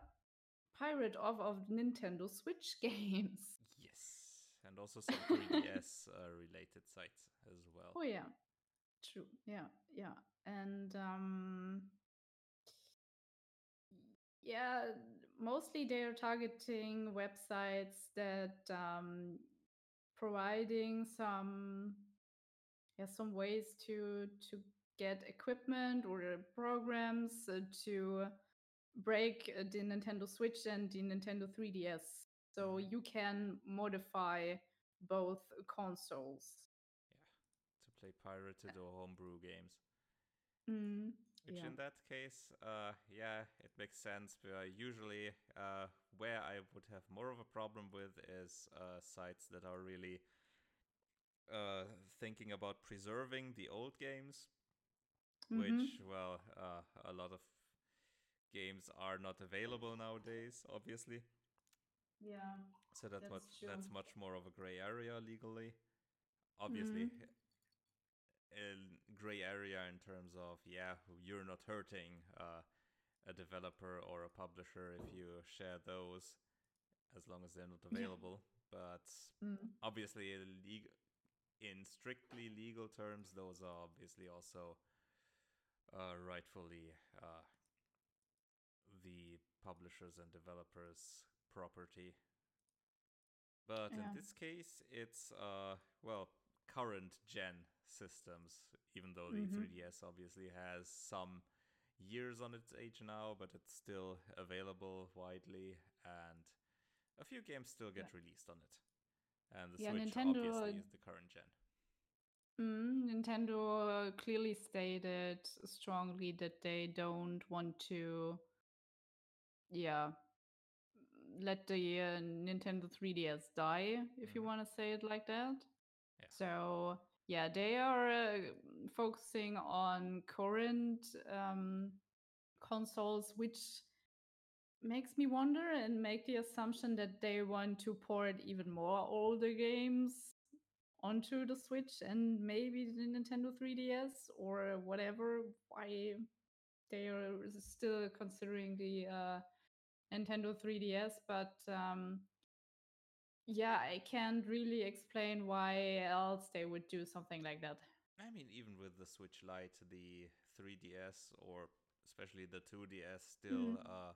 pirate off of Nintendo Switch games. Yes, and also some 3DS uh, related sites as well. Oh yeah, true. Yeah, yeah, and um, yeah, mostly they are targeting websites that um, providing some yeah some ways to to get equipment or programs uh, to break uh, the Nintendo Switch and the Nintendo 3DS. So Mhm. you can modify both consoles. Yeah, to play pirated or homebrew games. Mm, Which yeah. in that case, uh, yeah, it makes sense. But uh, usually, uh, where I would have more of a problem with is uh, sites that are really uh, thinking about preserving the old games, Mhm. which, well, uh, a lot of games are not available nowadays, obviously. Yeah. So that's, That's much true. that's much more of a gray area legally. Obviously, a gray area in terms of yeah, you're not hurting uh, a developer or a publisher if you share those, as long as they're not Yeah. available. But Mm. obviously, leg- in strictly legal terms, those are obviously also uh, rightfully uh, the publishers and developers' property. But Yeah. in this case, it's uh, well current gen systems. Even though the Mhm. 3DS obviously has some years on its age now, but it's still available widely, and a few games still get released on it. And the Yeah, Switch Nintendo, obviously is the current gen. Mm, Nintendo clearly stated strongly that they don't want to, yeah, let the uh, Nintendo 3DS die, if you Mhm. want to say it like that. Yeah. So, yeah, they are uh, focusing on current um, consoles, which makes me wonder and make the assumption that they want to port even more older games onto the Switch and maybe the Nintendo 3DS or whatever. Why they are still considering the uh, Nintendo 3DS, but um, yeah, I can't really explain why else they would do something like that. I mean, even with the Switch Lite, the 3DS, or especially the 2DS, still Mhm. uh,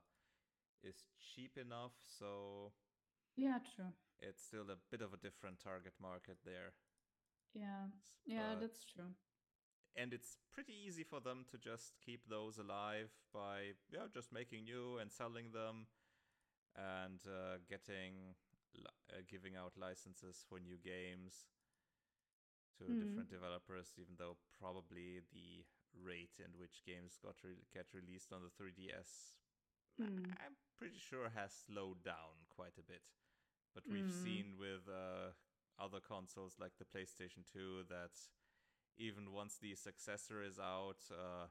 is cheap enough, so Yeah, true. it's still a bit of a different target market there. Yeah, yeah, but- that's true. And it's pretty easy for them to just keep those alive by yeah just making new and selling them and uh, getting uh, giving out licenses for new games to Mhm. different developers even though probably the rate in which games got re- get released on the 3ds Mm. i'm pretty sure has slowed down quite a bit but we've Mm. seen with uh, other consoles like the playstation 2 that even once the successor is out, uh,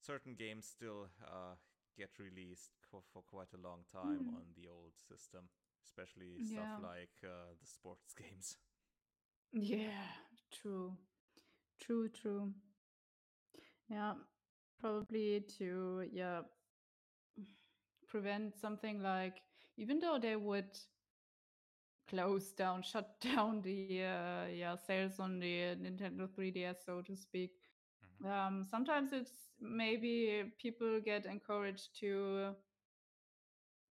certain games still uh, get released co- for quite a long time Mm. on the old system, especially Yeah. stuff like uh, the sports games. Yeah, true. True, true. Yeah, probably to yeah prevent something like even though they would close down, shut down the uh, yeah sales on the Nintendo 3DS, so to speak, Um, sometimes it's maybe people get encouraged to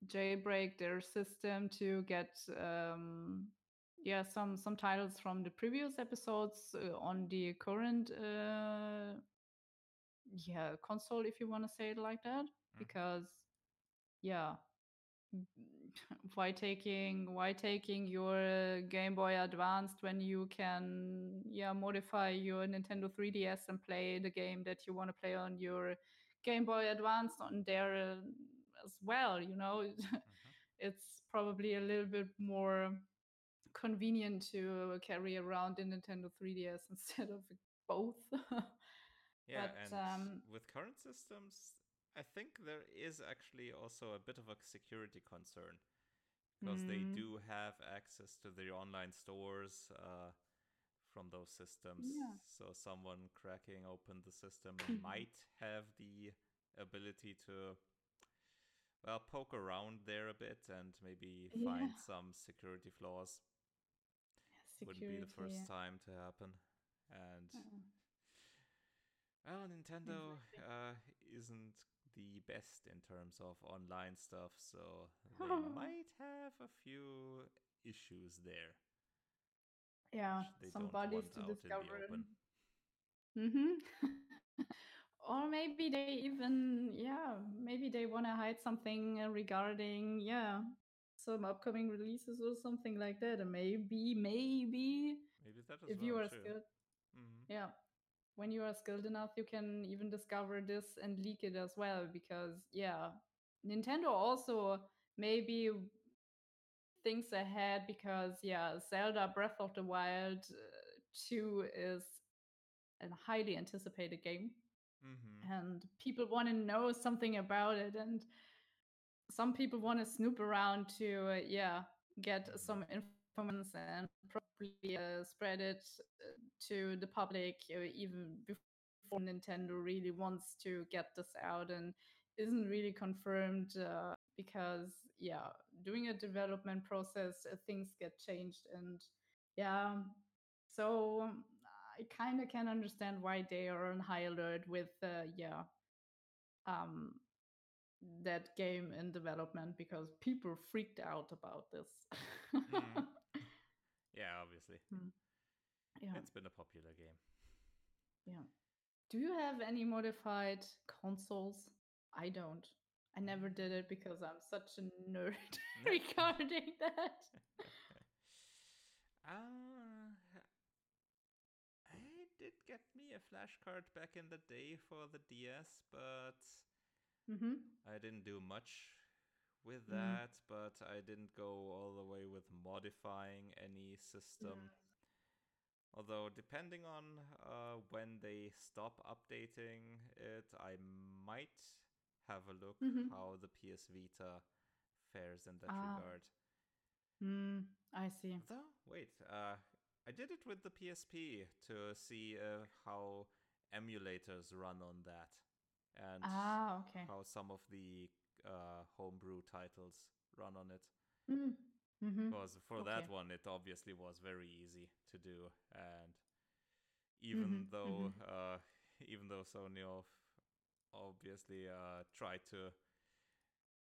jailbreak their system to get um, yeah some some titles from the previous episodes uh, on the current uh, yeah console if you want to say it like that Mhm. because yeah why taking why taking your game boy advanced when you can yeah modify your nintendo 3ds and play the game that you want to play on your game boy advanced on there uh, as well you know Mhm. it's probably a little bit more convenient to carry around the nintendo 3ds instead of both Yeah, But, and um, with current systems, I think there is actually also a bit of a security concern because they Mm. do have access to the online stores uh, from those systems. Yeah. So someone cracking open the system might have the ability to, well, poke around there a bit and maybe find Yeah. some security flaws. Wouldn't be the security first time to happen. And uh, well, Nintendo uh, isn't the best in terms of online stuff, so they might have a few issues there. yeah some bodies to out in the discover open. hmm or maybe they even yeah maybe they want to hide something regarding yeah some upcoming releases or something like that and maybe maybe Maybe that if well. you are true. skilled Mhm. yeah when you are skilled enough you can even discover this and leak it as well because yeah nintendo also maybe thinks ahead because yeah zelda breath of the wild uh, 2 is a highly anticipated game Mhm. and people want to know something about it and some people want to snoop around to uh, yeah get Mhm. some information and probably uh, spread it uh, to the public uh, even before nintendo really wants to get this out and isn't really confirmed uh, because yeah during a development process uh, things get changed and yeah so um, i kind of can understand why they are on high alert with uh, yeah um that game in development because people freaked out about this. Mhm. Yeah, obviously. Hmm. yeah, It's been a popular game. yeah. Do you have any modified consoles? I don't. I never did it because I'm such a nerd regarding that. Uh, I did get me a flash card back in the day for the DS, but hmm I didn't do much with Mm. that, but I didn't go all the way with modifying any system. Although, depending on uh, when they stop updating it, I might have a look Mhm. how the PS Vita fares in that Ah. regard. Mm, I see. Though, wait, uh, I did it with the PSP to see uh, how emulators run on that and Ah, okay. how some of the uh, homebrew titles run on it. Mm. hmm Because for that one, it obviously was very easy to do, and even Mhm, though mhm. uh, even though Sony obviously uh, tried to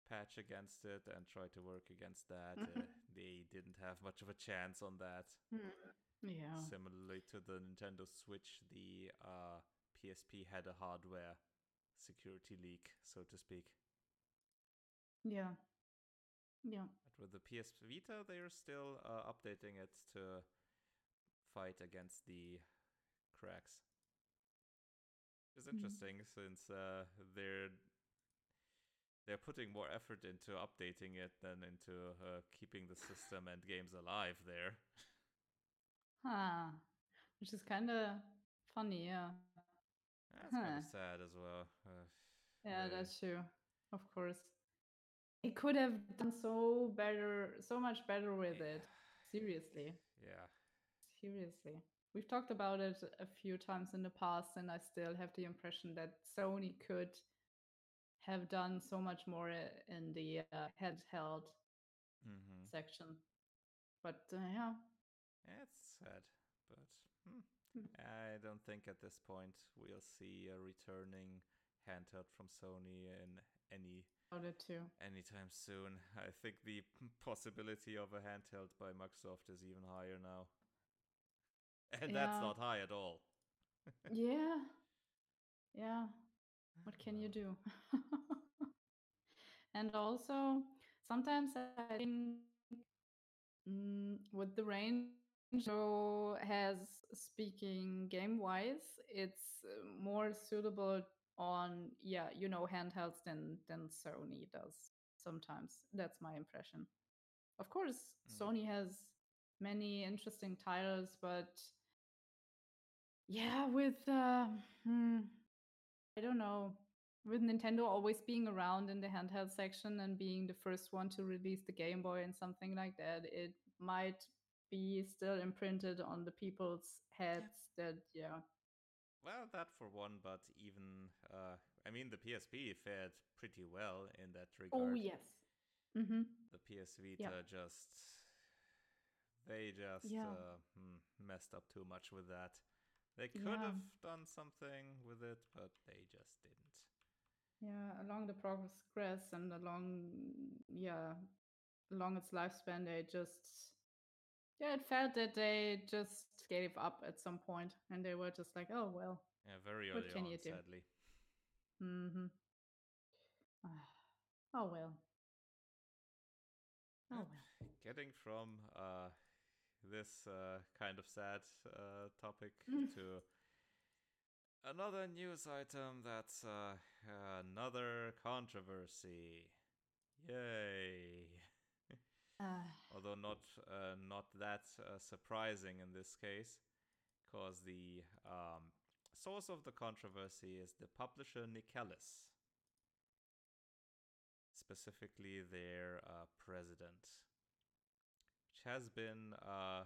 patch against it and try to work against that, uh, Mhm. they didn't have much of a chance on that. Mm. Yeah. Similarly to the Nintendo Switch, the uh, PSP had a hardware security leak, so to speak. Yeah. Yeah. But with the PS Vita, they are still uh, updating it to fight against the cracks. It's Mhm. interesting since uh, they're they're putting more effort into updating it than into uh, keeping the system and games alive there. Huh. Which is kind of funny, yeah. That's kind of sad as well. Uh, Yeah, they- that's true. Of course. It could have done so better, so much better with it. Seriously. yeah. Seriously. We've talked about it a few times in the past, and I still have the impression that Sony could have done so much more in the uh, handheld hmm section. But uh, yeah, it's sad, but hmm, Hmm. I I don't think at this point we'll see a returning handheld from Sony in any anytime soon. I think the possibility of a handheld by Microsoft is even higher now. And that's not high at all. yeah. Yeah. What can you do? and also, sometimes I think mm, with the range so has speaking game wise, it's uh, more suitable on yeah, you know, handhelds than than Sony does sometimes. That's my impression. Of course, Mm. Sony has many interesting titles, but yeah, with uh, hmm, I don't know, with Nintendo always being around in the handheld section and being the first one to release the Game Boy and something like that, it might be still imprinted on the people's heads that yeah, Well, that for one, but even uh, I mean the PSP fared pretty well in that regard. oh yes, mm-hmm. The PS Vita just they just Yeah. uh, hmm, messed up too much with that. They could Yeah. have done something with it, but they just didn't. yeah, along the progress and along yeah, along its lifespan, they just yeah, it felt that they just gave up at some point and they were just like, oh well. Yeah, very What early can on, you do? sadly. Mm-hmm. Oh well. Oh well. Getting from uh, this uh, kind of sad uh, topic to another news item that's uh, another controversy. Yay! Uh, Although not uh, not that uh, surprising in this case, because the um, source of the controversy is the publisher Nicalis, specifically their uh, president, which has been uh,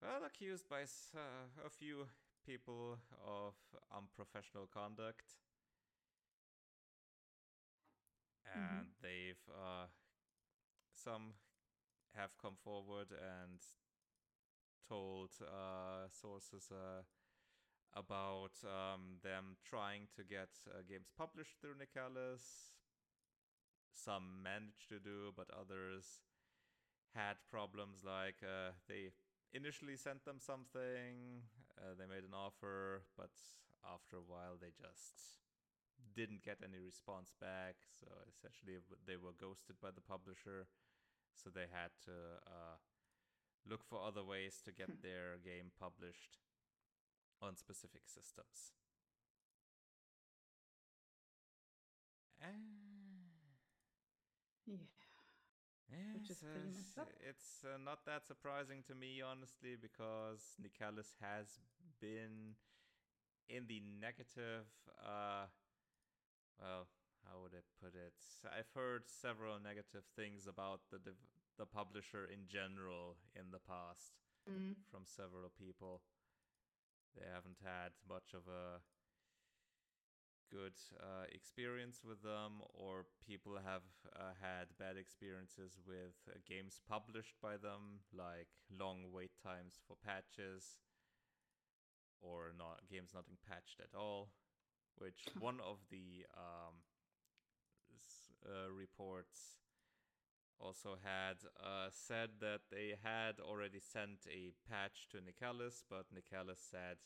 well accused by uh, a few people of unprofessional conduct. And they've uh, some have come forward and told uh, sources uh, about um, them trying to get uh, games published through Nicalis. Some managed to do, but others had problems like uh, they initially sent them something, uh, they made an offer, but after a while they just didn't get any response back. So essentially, they were ghosted by the publisher. So they had to uh, look for other ways to get their game published on specific systems. yeah. Which is Yes, uh, messed s- up. it's uh, not that surprising to me, honestly, because Nicalis has been in the negative. Uh, well, how would I put it? I've heard several negative things about the dev- the publisher in general in the past Mm. from several people. They haven't had much of a good uh, experience with them, or people have uh, had bad experiences with uh, games published by them, like long wait times for patches, or not games not being patched at all. Which one of the um, uh, reports also had uh, said that they had already sent a patch to Nicalis, but Nicalis said,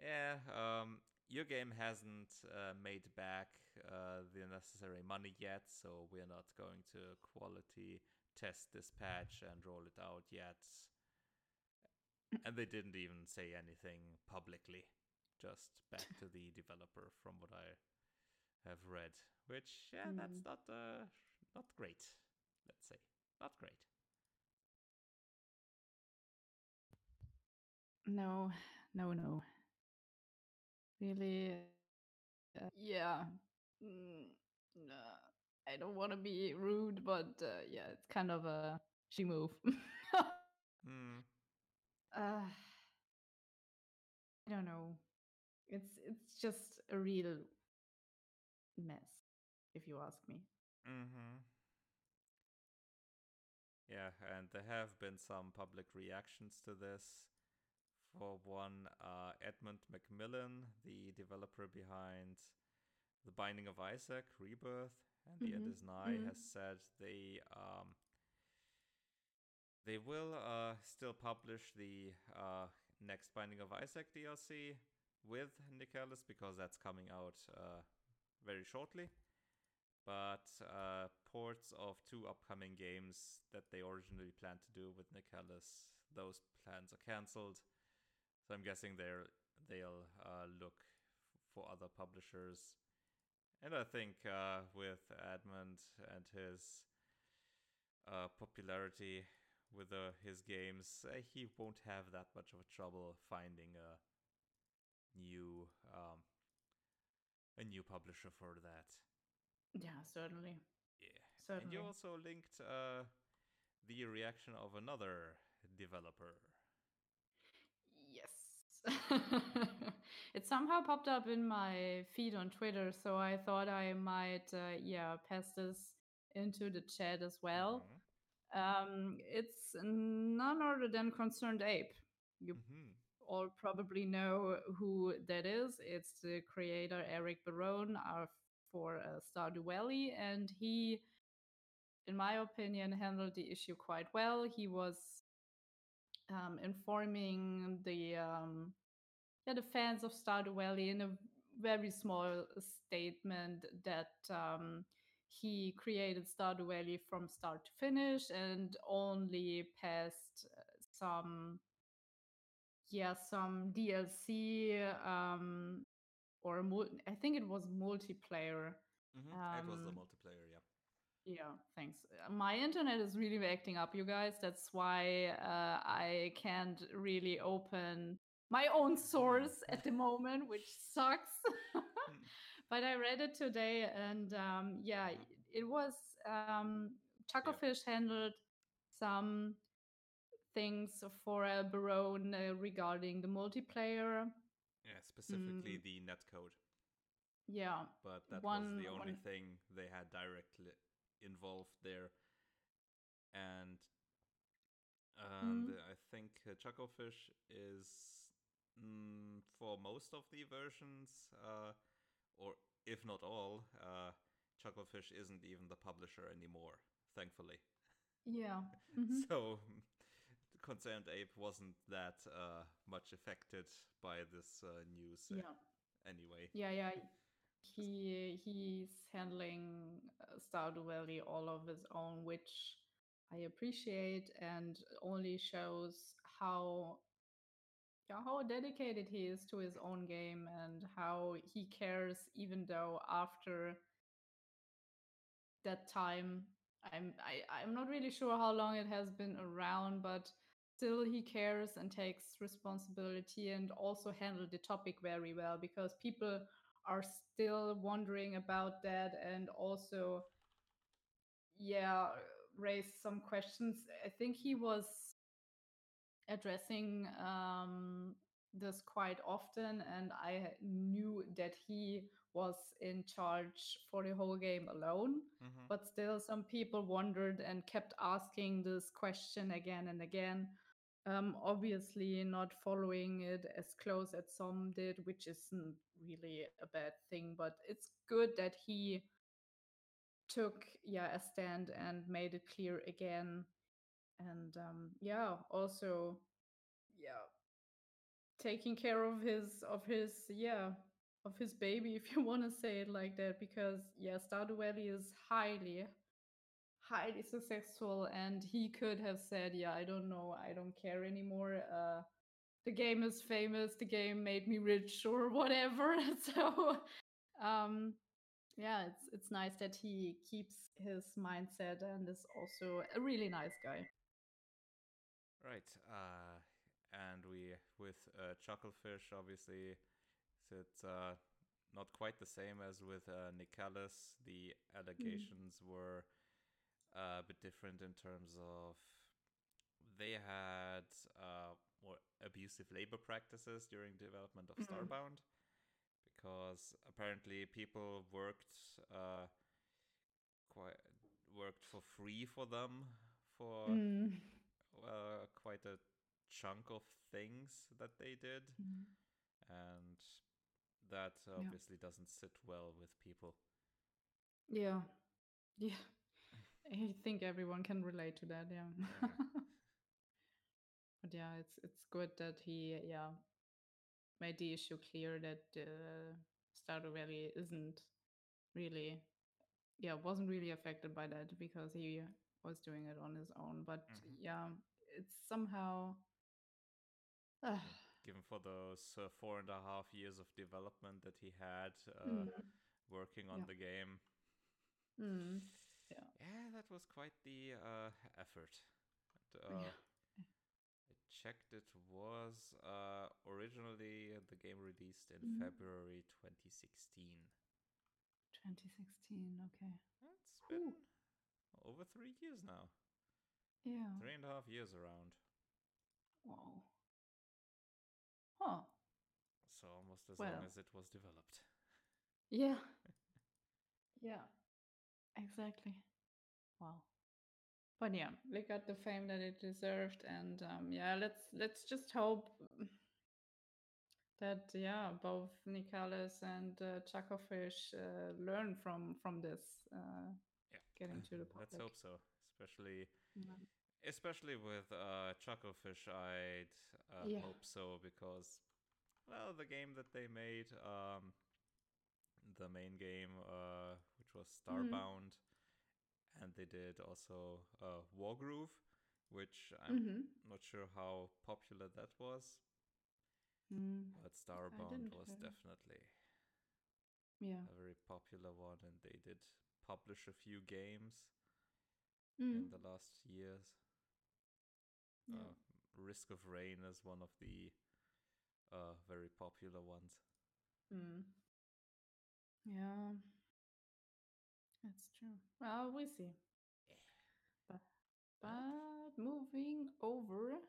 "Yeah, um, your game hasn't uh, made back uh, the necessary money yet, so we're not going to quality test this patch and roll it out yet." And they didn't even say anything publicly, just back to the developer, from what I have read. Which, yeah, that's Mm. not uh, not great. Let's say not great. No, no, no. Really, uh, yeah. Mm, nah, I don't want to be rude, but uh, yeah, it's kind of a she move. Hmm. uh, I don't know. It's it's just a real mess, if you ask me. Mm-hmm. Yeah, and there have been some public reactions to this for one, uh, Edmund McMillen, the developer behind The Binding of Isaac, Rebirth, and The End Mhm, is Nigh, mhm. has said they um, they will uh, still publish the uh, next Binding of Isaac DLC with Nicalis because that's coming out uh, very shortly. But uh, ports of two upcoming games that they originally planned to do with Nicalis, those plans are cancelled. So I'm guessing they're they'll uh, look for other publishers. And I think uh, with Edmund and his uh, popularity with uh, his games, uh, he won't have that much of a trouble finding a new um, a new publisher for that. Yeah, certainly. Yeah. Certainly. And you also linked uh, the reaction of another developer. Yes. it somehow popped up in my feed on Twitter, so I thought I might, uh, yeah, pass this into the chat as well. Mhm. Um, it's none other than Concerned Ape. You Mhm. All probably know who that is. It's the creator Eric Barone for uh, Stardew Valley, and he, in my opinion, handled the issue quite well. He was um, informing the um, yeah the fans of Stardew Valley in a very small statement that um, he created Stardew Valley from start to finish and only passed uh, some yeah some DLC um, or mul- I think it was multiplayer. Mhm. it was the Um, multiplayer, yeah. Yeah, thanks. Uh, My internet is really acting up, you guys. That's why uh, I can't really open my own source at the moment, which sucks. but I read it today, and um, yeah, Mhm. it was um, Chucklefish handled some things for uh, Barone uh, regarding the multiplayer. Yeah, specifically Mm. the netcode. Yeah, But that was the only one- thing they had directly involved there. And and Mhm. I think uh, Chucklefish is mm, for most of the versions, uh, or if not all, uh, Chucklefish isn't even the publisher anymore, thankfully. yeah. mhm. So Concerned Ape wasn't that uh, much affected by this uh, news Yeah. anyway. Yeah, yeah. He he's handling uh, Stardew Valley all of his own, which I appreciate, and only shows how yeah, how dedicated he is to his own game and how he cares, even though after that time, I'm I, I'm not really sure how long it has been around, but still he cares and takes responsibility and also handled the topic very well because people are still wondering about that and also yeah raised some questions i think he was addressing um, this quite often and i knew that he was in charge for the whole game alone Mhm. but still some people wondered and kept asking this question again and again um, obviously not following it as close as some did which isn't really a bad thing but it's good that he took yeah a stand and made it clear again. And um, yeah also yeah taking care of his of his yeah of his baby if you want to say it like that because yeah stardew valley is highly highly successful and he could have said yeah i don't know i don't care anymore uh the game is famous the game made me rich or whatever so um yeah it's it's nice that he keeps his mindset and is also a really nice guy Right. Uh, and we, with uh, Chucklefish, obviously, it's uh, not quite the same as with uh, Nicalis. The allegations were uh, a bit different in terms of they had uh, more abusive labor practices during development of Mhm. Starbound because apparently people worked uh, quite worked for free for them for Mm. uh, quite a chunk of things that they did, Mhm. and that obviously doesn't sit well with people. Yeah. Yeah. I think everyone can relate to that, yeah. Yeah. but yeah, it's it's good that he yeah made the issue clear that uh, Stardew Valley isn't really yeah wasn't really affected by that because he was doing it on his own. But Mhm. yeah, it's somehow. Uh, Given for those uh, four and a half years of development that he had uh, mm, working on Yeah. the game, mm, yeah, that was quite the uh, effort. And, uh, yeah. I checked it was uh, originally the game released in Mhm. February 2016. 2016. Okay. It's Ooh. been over three years now. Yeah. Three and a half years around. Wow. Huh. So almost as Well. long as it was developed. Yeah. yeah. Exactly. Wow. But yeah, they got the fame that it deserved, and um, yeah, let's let's just hope that yeah, both Nicalis and uh, Chucklefish uh, learn from from this uh, Yeah. getting to the public. Let's hope so. Especially Yeah. especially with uh, Chucklefish, I'd uh, Yeah. hope so because, well, the game that they made, um, the main game, uh, which was Mm-hmm. Starbound, and they did also uh, Wargroove, which I'm Mm-hmm. not sure how popular that was, Mm. but Starbound was definitely Yeah. a very popular one, and they did publish a few games Mm. in the last years. yeah. Uh, Risk of Rain is one of the uh, very popular ones. Mm. Yeah. That's true. Well, we see. But, but moving over.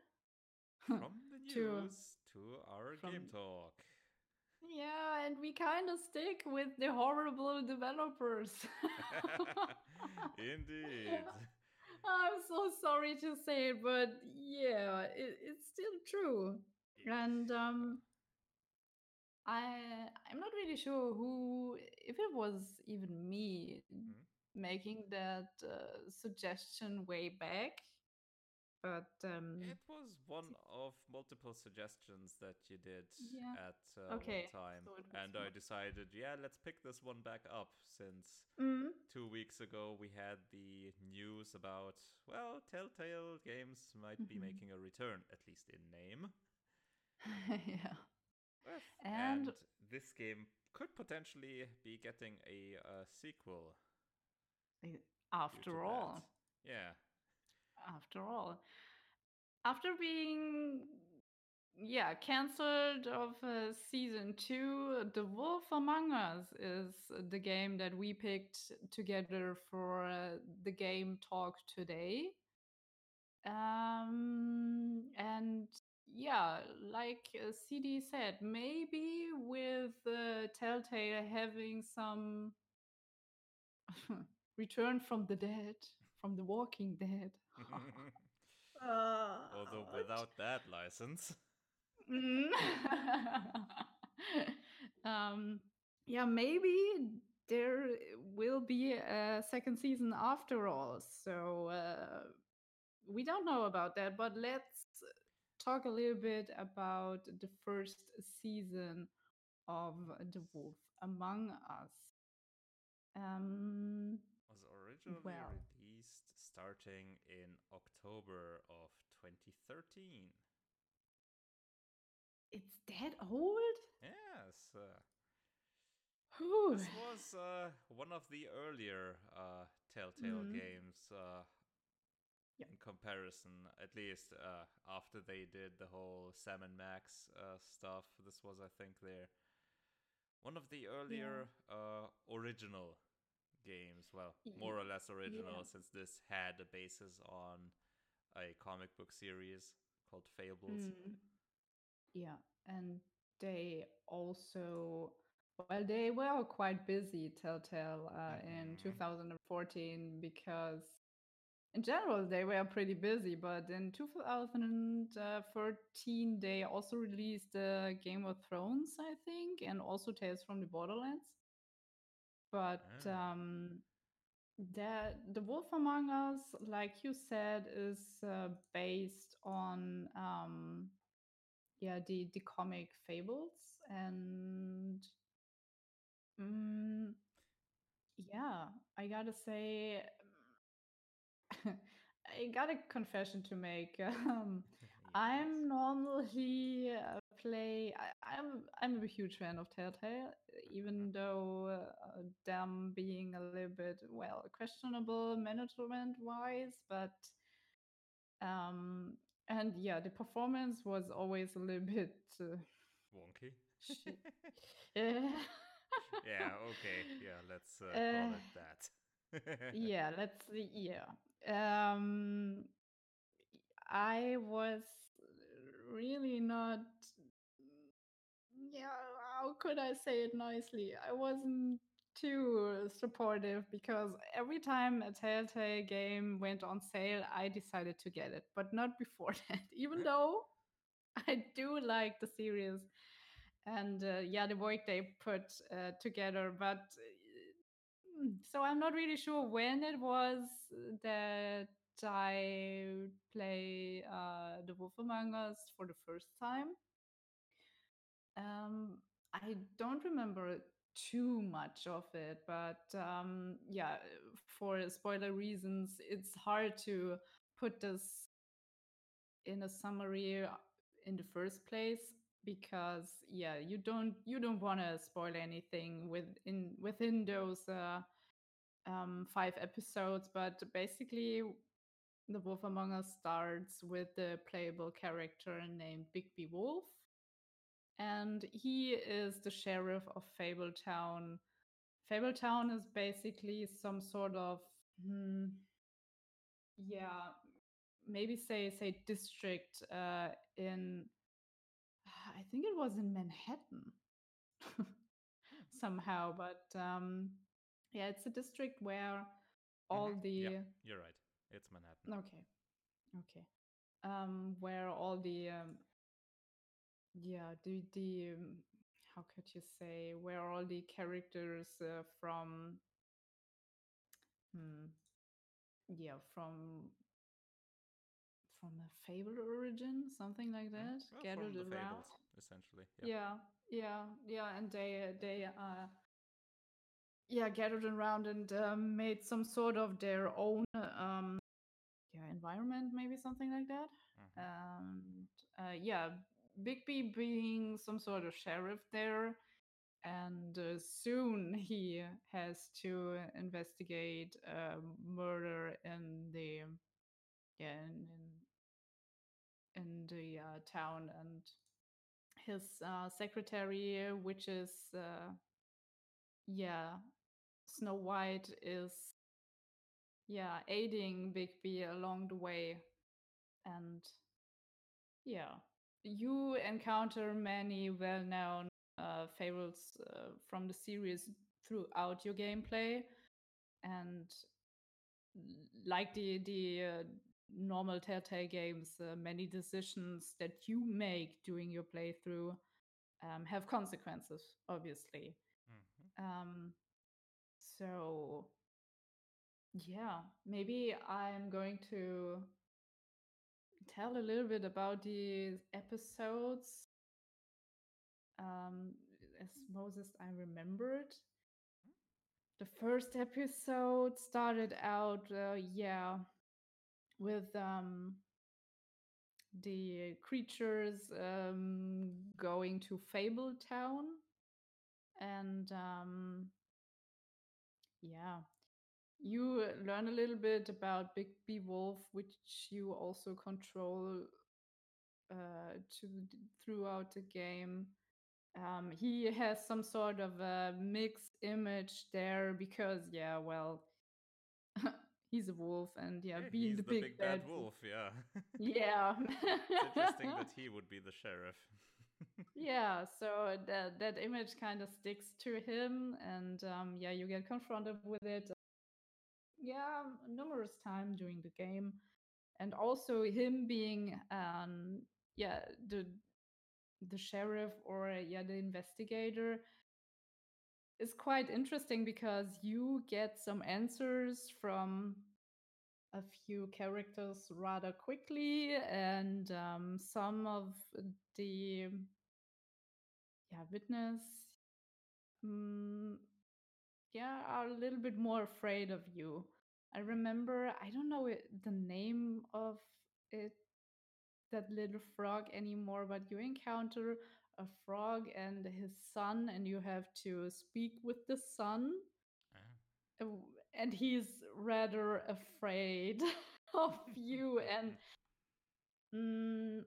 From the To- news to our game talk. yeah, and we kind of stick with the horrible developers. Indeed. I'm so sorry to say it, but yeah, it, it's still true. And um, I I'm not really sure who if it was even me. Making that uh, suggestion way back, but um, It was one of multiple suggestions that you did Yeah. at uh, Okay, one time. so and I decided, yeah, let's pick this one back up since mm, two weeks ago we had the news about, well, Telltale Games might be Mhm. making a return, at least in name. yeah, With- And- this game could potentially be getting a uh, sequel. After that. all. Yeah. after all after being yeah cancelled of uh, season two the wolf among us is the game that we picked together for uh, the game talk today um and yeah like uh, cd said maybe with uh, telltale having some return from the dead from the walking dead Although without that license. Mm. um, yeah, maybe there will be a second season after all. So uh, we don't know about that, but let's talk a little bit about the first season of The Wolf Among Us. Um, was originally Well. released starting in October of 2013. it's that old? Yes, uh, this was uh, one of the earlier uh, Telltale Mhm. games uh, Yep. in comparison, at least uh, after they did the whole Sam and Max uh, stuff. This was, I think, their one of the earlier uh, original games. Well, more or less original, yeah. since this had a basis on a comic book series called Fables. Mm. Yeah, and they also, well, they were quite busy, Telltale, uh, in Mhm. 2014 because in general they were pretty busy. But in 2013, they also released uh, Game of Thrones, I think, and also Tales from the Borderlands. But Ah. um, the the Wolf Among Us, like you said, is uh, based on um, yeah the the comic fables and mm, yeah i gotta say i got a confession to make um, i'm normally uh, play I, i'm i'm a huge fan of telltale even though uh, them being a little bit well questionable management wise but um and yeah the performance was always a little bit uh, Wonky. yeah yeah. Okay. Yeah. Let's uh, Uh, call it that. yeah let's see yeah um i was really not yeah how could i say it nicely? I wasn't too supportive because every time a telltale game went on sale i decided to get it but not before that even though i do like the series. And uh, yeah the work they put uh, together but mm, so i'm not really sure when it was that i play uh, the wolf among us for the first time um, i don't remember too much of it but um, yeah for spoiler reasons it's hard to put this in a summary in the first place because yeah you don't you don't want to spoil anything within within those uh, um, five episodes but basically the wolf among us starts with the playable character named bigby wolf and he is the sheriff of fabletown fabletown is basically some sort of hmm, yeah maybe say say district uh, in I think it was in Manhattan somehow, but um, yeah, it's a district where all Mhm. the Yeah, you're right. It's Manhattan. okay, okay, um, where all the um, yeah the the um, how could you say where all the characters uh, from hmm, yeah from from a fable origin something like Mm, that well, gathered around fables, essentially. Yeah. yeah yeah yeah and they they uh yeah gathered around and um, made some sort of their own um yeah environment maybe something like that Mhm. and uh, yeah bigby being some sort of sheriff there and uh, soon he has to investigate a murder in the yeah in in, in the uh, town and his uh, secretary which is uh, yeah snow white is yeah aiding bigby along the way and yeah you encounter many well-known uh, fables uh, from the series throughout your gameplay and like the the uh, normal telltale games uh, many decisions that you make during your playthrough um, have consequences obviously Mhm. um, so yeah maybe i'm going to tell a little bit about the episodes. Um, as Moses I remembered. The first episode started out, uh, yeah, with um, the creatures um, going to Fable Town, and um, yeah, you learn a little bit about Big B Wolf, which you also control uh, to throughout the game. Um, he has some sort of a mixed image there because, yeah, well, he's a wolf, and yeah, Yeah, being the, the big, bad wolf. Yeah. Yeah, it's interesting that he would be the sheriff. yeah. So that that image kind of sticks to him, and um, yeah, you get confronted with it. Yeah numerous time during the game and also him being um yeah the the sheriff or yeah the investigator is quite interesting because you get some answers from a few characters rather quickly and um, some of the yeah witness mm, yeah are a little bit more afraid of you i remember i don't know it, the name of it that little frog anymore but you encounter a frog and his son and you have to speak with the son Ah. uh, and he's rather afraid of you and mm,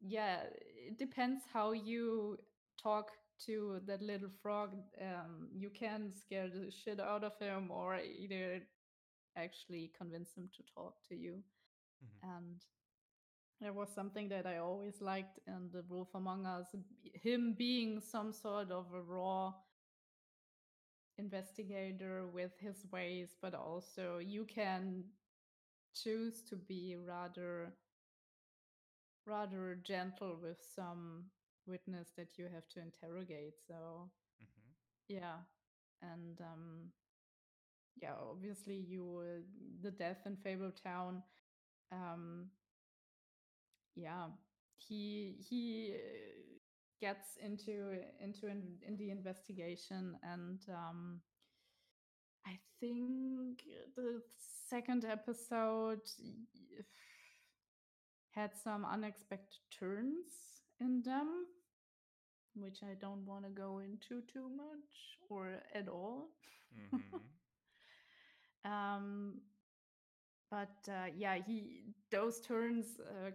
yeah it depends how you talk to that little frog um, you can scare the shit out of him or either actually convince him to talk to you Mhm. and there was something that i always liked in the wolf among us him being some sort of a raw investigator with his ways but also you can choose to be rather rather gentle with some witness that you have to interrogate so Mhm. yeah and um yeah obviously you uh, the death in fabletown um yeah he he uh, gets into into in, in the investigation and um i think the second episode had some unexpected turns in them which i don't want to go into too much or at all. Mhm. um but uh, yeah he those turns uh,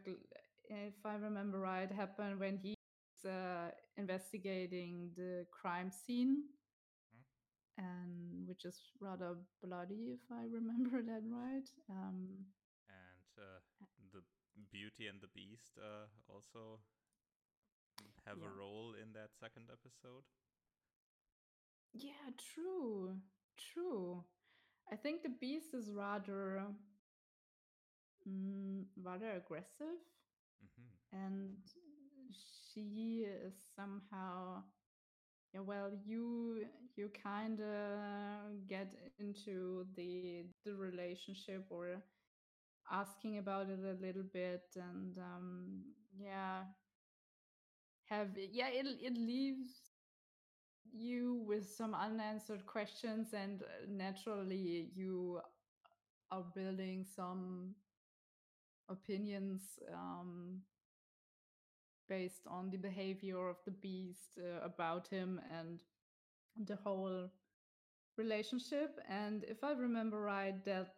if i remember right happen when he's uh, investigating the crime scene. And which is rather bloody if i remember that right um And uh, the Beauty and the Beast uh, also have Yeah. a role in that second episode. yeah true true i think the beast is rather mm, rather aggressive hmm and she is somehow yeah well you you kind of get into the the relationship or asking about it a little bit and um yeah have yeah it, it leaves you with some unanswered questions and uh, naturally you are building some opinions um based on the behavior of the beast uh, about him and the whole relationship. And if I remember right, that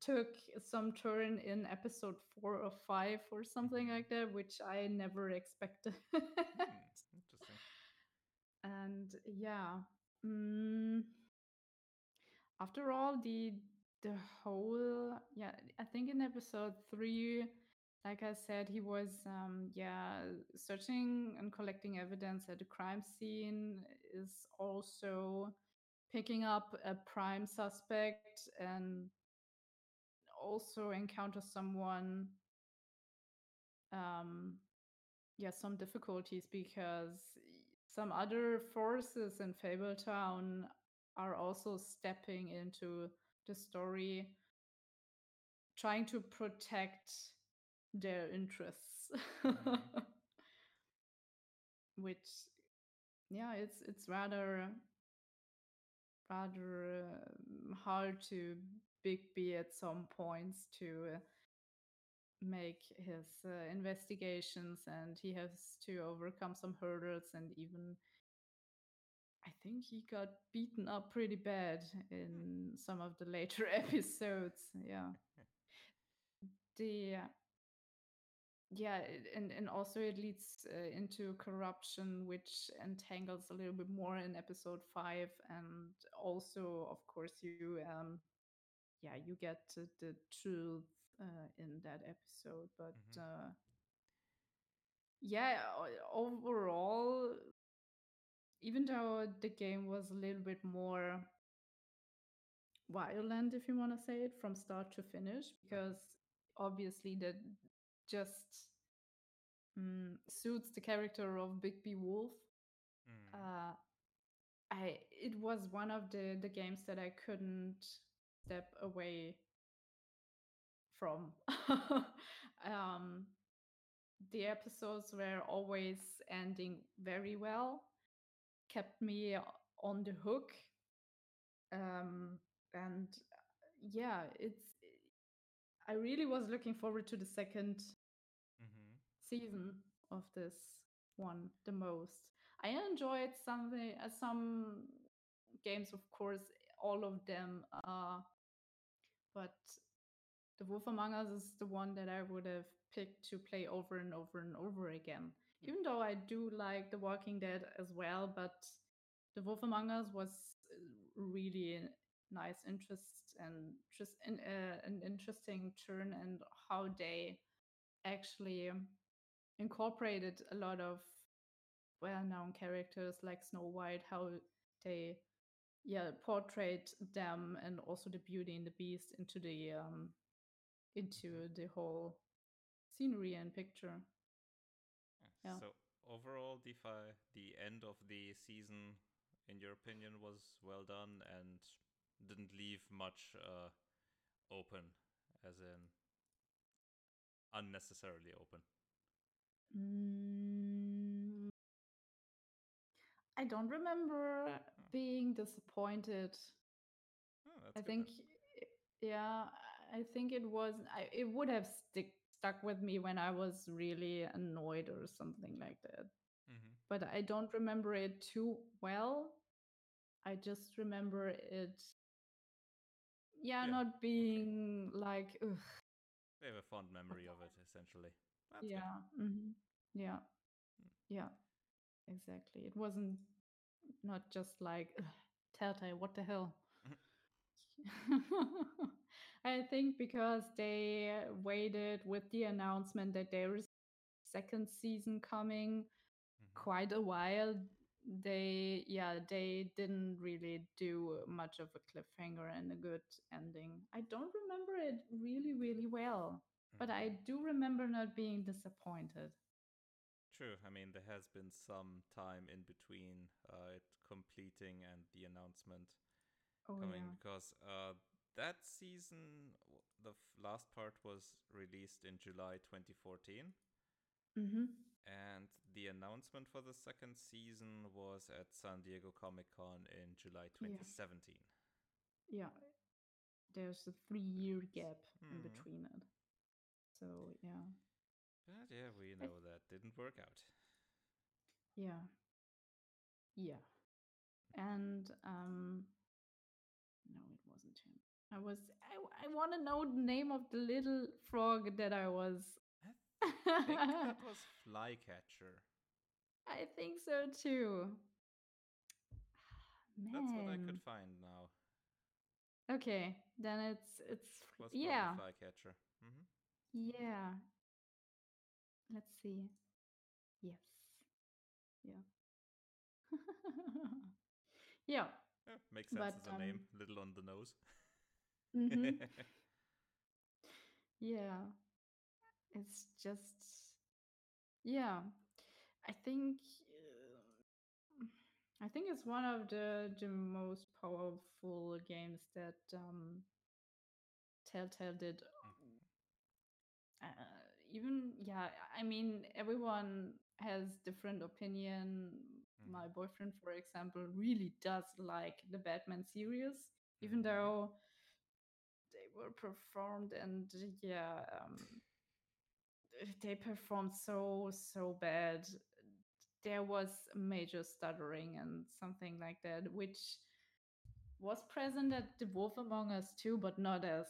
took some turn in episode four or five or something Mhm. like that, which I never expected. Hmm, Interesting. and yeah, mm, after all, the the whole yeah, I think in episode three like I said, he was um, yeah searching and collecting evidence at the crime scene. Is also picking up a prime suspect and also encounter someone. Um, yeah, some difficulties because some other forces in Fabletown are also stepping into the story, trying to protect their interests. Mhm. which yeah it's it's rather rather um, hard to big b at some points to make his uh, investigations and he has to overcome some hurdles and even i think he got beaten up pretty bad in some of the later episodes yeah. The yeah and and also it leads uh, into corruption which entangles a little bit more in episode 5 and also of course you um yeah you get the truth uh, in that episode but Mhm. uh yeah overall even though the game was a little bit more violent, if you want to say it, from start to finish, because obviously that just mm, suits the character of Bigby Wolf. Mm. Uh, I it was one of the the games that I couldn't step away from. um, the episodes were always ending very well, kept me on the hook. Um, and uh, yeah, it's. I really was looking forward to the second hmm season of this one the most. I enjoyed some uh, some games, of course, all of them. Uh, but The Wolf Among Us is the one that I would have picked to play over and over and over again. Even though I do like The Walking Dead as well, but The Wolf Among Us was uh, really a nice interest and just an, uh, an interesting turn and how they actually incorporated a lot of well-known characters like Snow White, how they yeah portrayed them and also the Beauty and the Beast into the um into the whole scenery and picture. Yeah. So overall, DeFi, the end of the season, in your opinion, was well done and didn't leave much uh, open, as in unnecessarily open. Mm, I don't remember being disappointed. Oh, I think, then. yeah, I think it was. I, it would have stick stuck with me when I was really annoyed or something like that. Mhm. But I don't remember it too well. I just remember it. Yeah, Yeah, not being like, ugh, We have a fond memory of it, essentially. That's yeah, mhm, yeah, Mm. yeah, exactly. It wasn't not just like "Ugh, Telltale. What the hell? I think because they waited with the announcement that there is second season coming Mhm. quite a while they yeah they didn't really do much of a cliffhanger and a good ending i don't remember it really really well but i do remember not being disappointed True. I mean, there has been some time in between uh, it completing and the announcement oh coming yeah because uh, that season, the f- last part was released in July 2014, mm-hmm. and the announcement for the second season was at San Diego Comic Con in July 2017. yeah there's a three year gap in Mhm. between it so yeah But yeah, we know that didn't work out. Yeah. Yeah. And um no, it wasn't him. I was I I want to know the name of the little frog that I was I think that was Flycatcher. I think so too. Man. That's what I could find now. Okay, then it's it's Was yeah. Flycatcher. Mm-hmm. Yeah. Let's see. Yes. Yeah. yeah. Yeah, makes sense But, as a name. um, Little on the nose. mhm. Yeah. It's just yeah. I think uh, I think it's one of the the most powerful games that um Telltale did. Uh, even yeah, I mean everyone has different opinion. My Mhm. boyfriend, for example, really does like the Batman series, even Mhm. though they were performed and yeah um, they performed so so bad there was major stuttering and something like that which was present at the wolf among us too but not as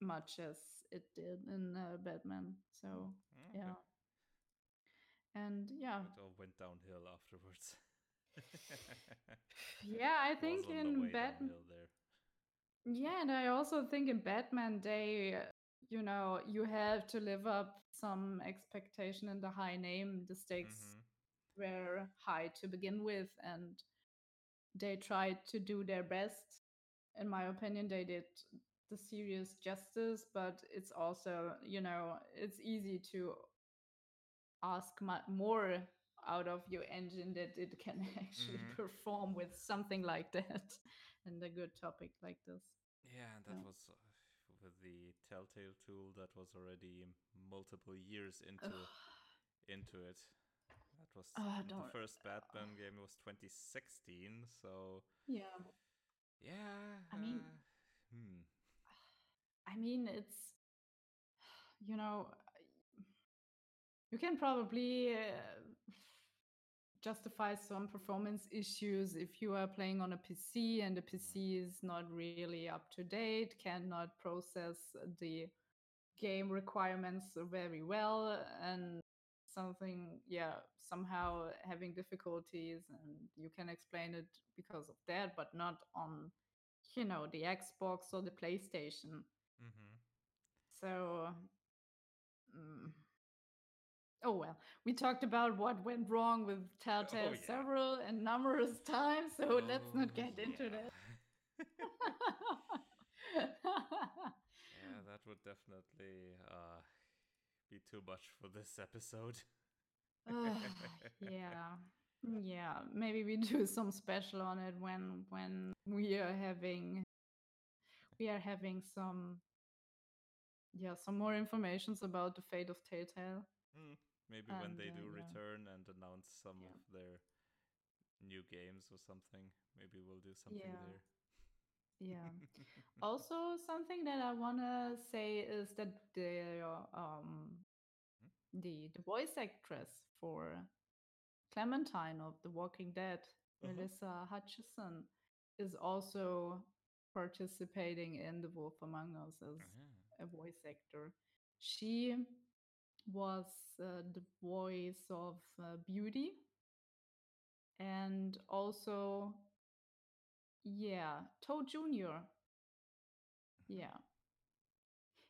much as it did in uh, batman so Okay. yeah and yeah It all went downhill afterwards. yeah i think in batman. Yeah, and I also think in Batman they you know, you have to live up some expectation and the high name. The stakes Mhm. were high to begin with and they tried to do their best. in my opinion, they did the series justice, but it's also, you know, it's easy to ask more out of your engine that it can actually Mhm. perform with something like that and a good topic like this. Yeah, and that Yeah. was uh, with the Telltale tool that was already multiple years into into it. That was Oh, the first Batman game was 2016, so yeah. yeah. I mean- uh, hmm. I mean, it's, you know, you can probably uh, justify some performance issues if you are playing on a PC and the PC is not really up to date, cannot process the game requirements very well, and something, yeah, somehow having difficulties, and you can explain it because of that, but not on, you know, the Xbox or the PlayStation. Mm-hmm. So, mm, oh well, we talked about what went wrong with Telltale Oh, yeah. several and numerous times, so let's not get into that. yeah, that would definitely uh, be too much for this episode. Ugh, yeah, yeah. Maybe we do some special on it when when we are having we are having some yeah some more informations about the fate of Telltale. Hmm, Maybe when they uh, do yeah. return and announce some Yeah. of their new games or something, maybe we'll do something Yeah. there. Yeah. also, something that I wanna say is that the um the the voice actress for Clementine of The Walking Dead, Uh-huh. Melissa Hutchison, is also participating in The Wolf Among Us as Ah, a voice actor. She was uh, the voice of uh, Beauty and also, yeah, Toad Jr. Yeah.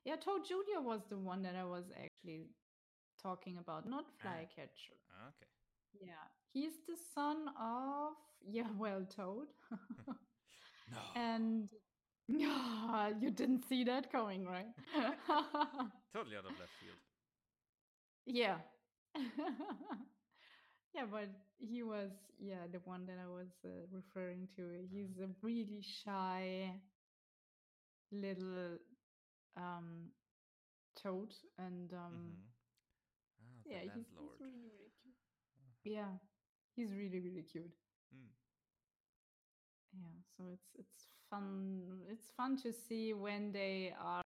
Yeah, Toad Jr. was the one that I was actually talking about, not Ah. Flycatcher. ah, okay. Yeah. He's the son of, yeah, well, Toad. No. and you didn't see that coming, right? totally out of left field. yeah. yeah, but he was, yeah, the one that I was uh, referring to. He's a really shy little um toad and um Mhm. Ah, yeah he's, he's really really cute yeah he's really really cute Hmm. Yeah so it's it's fun it's fun to see when they are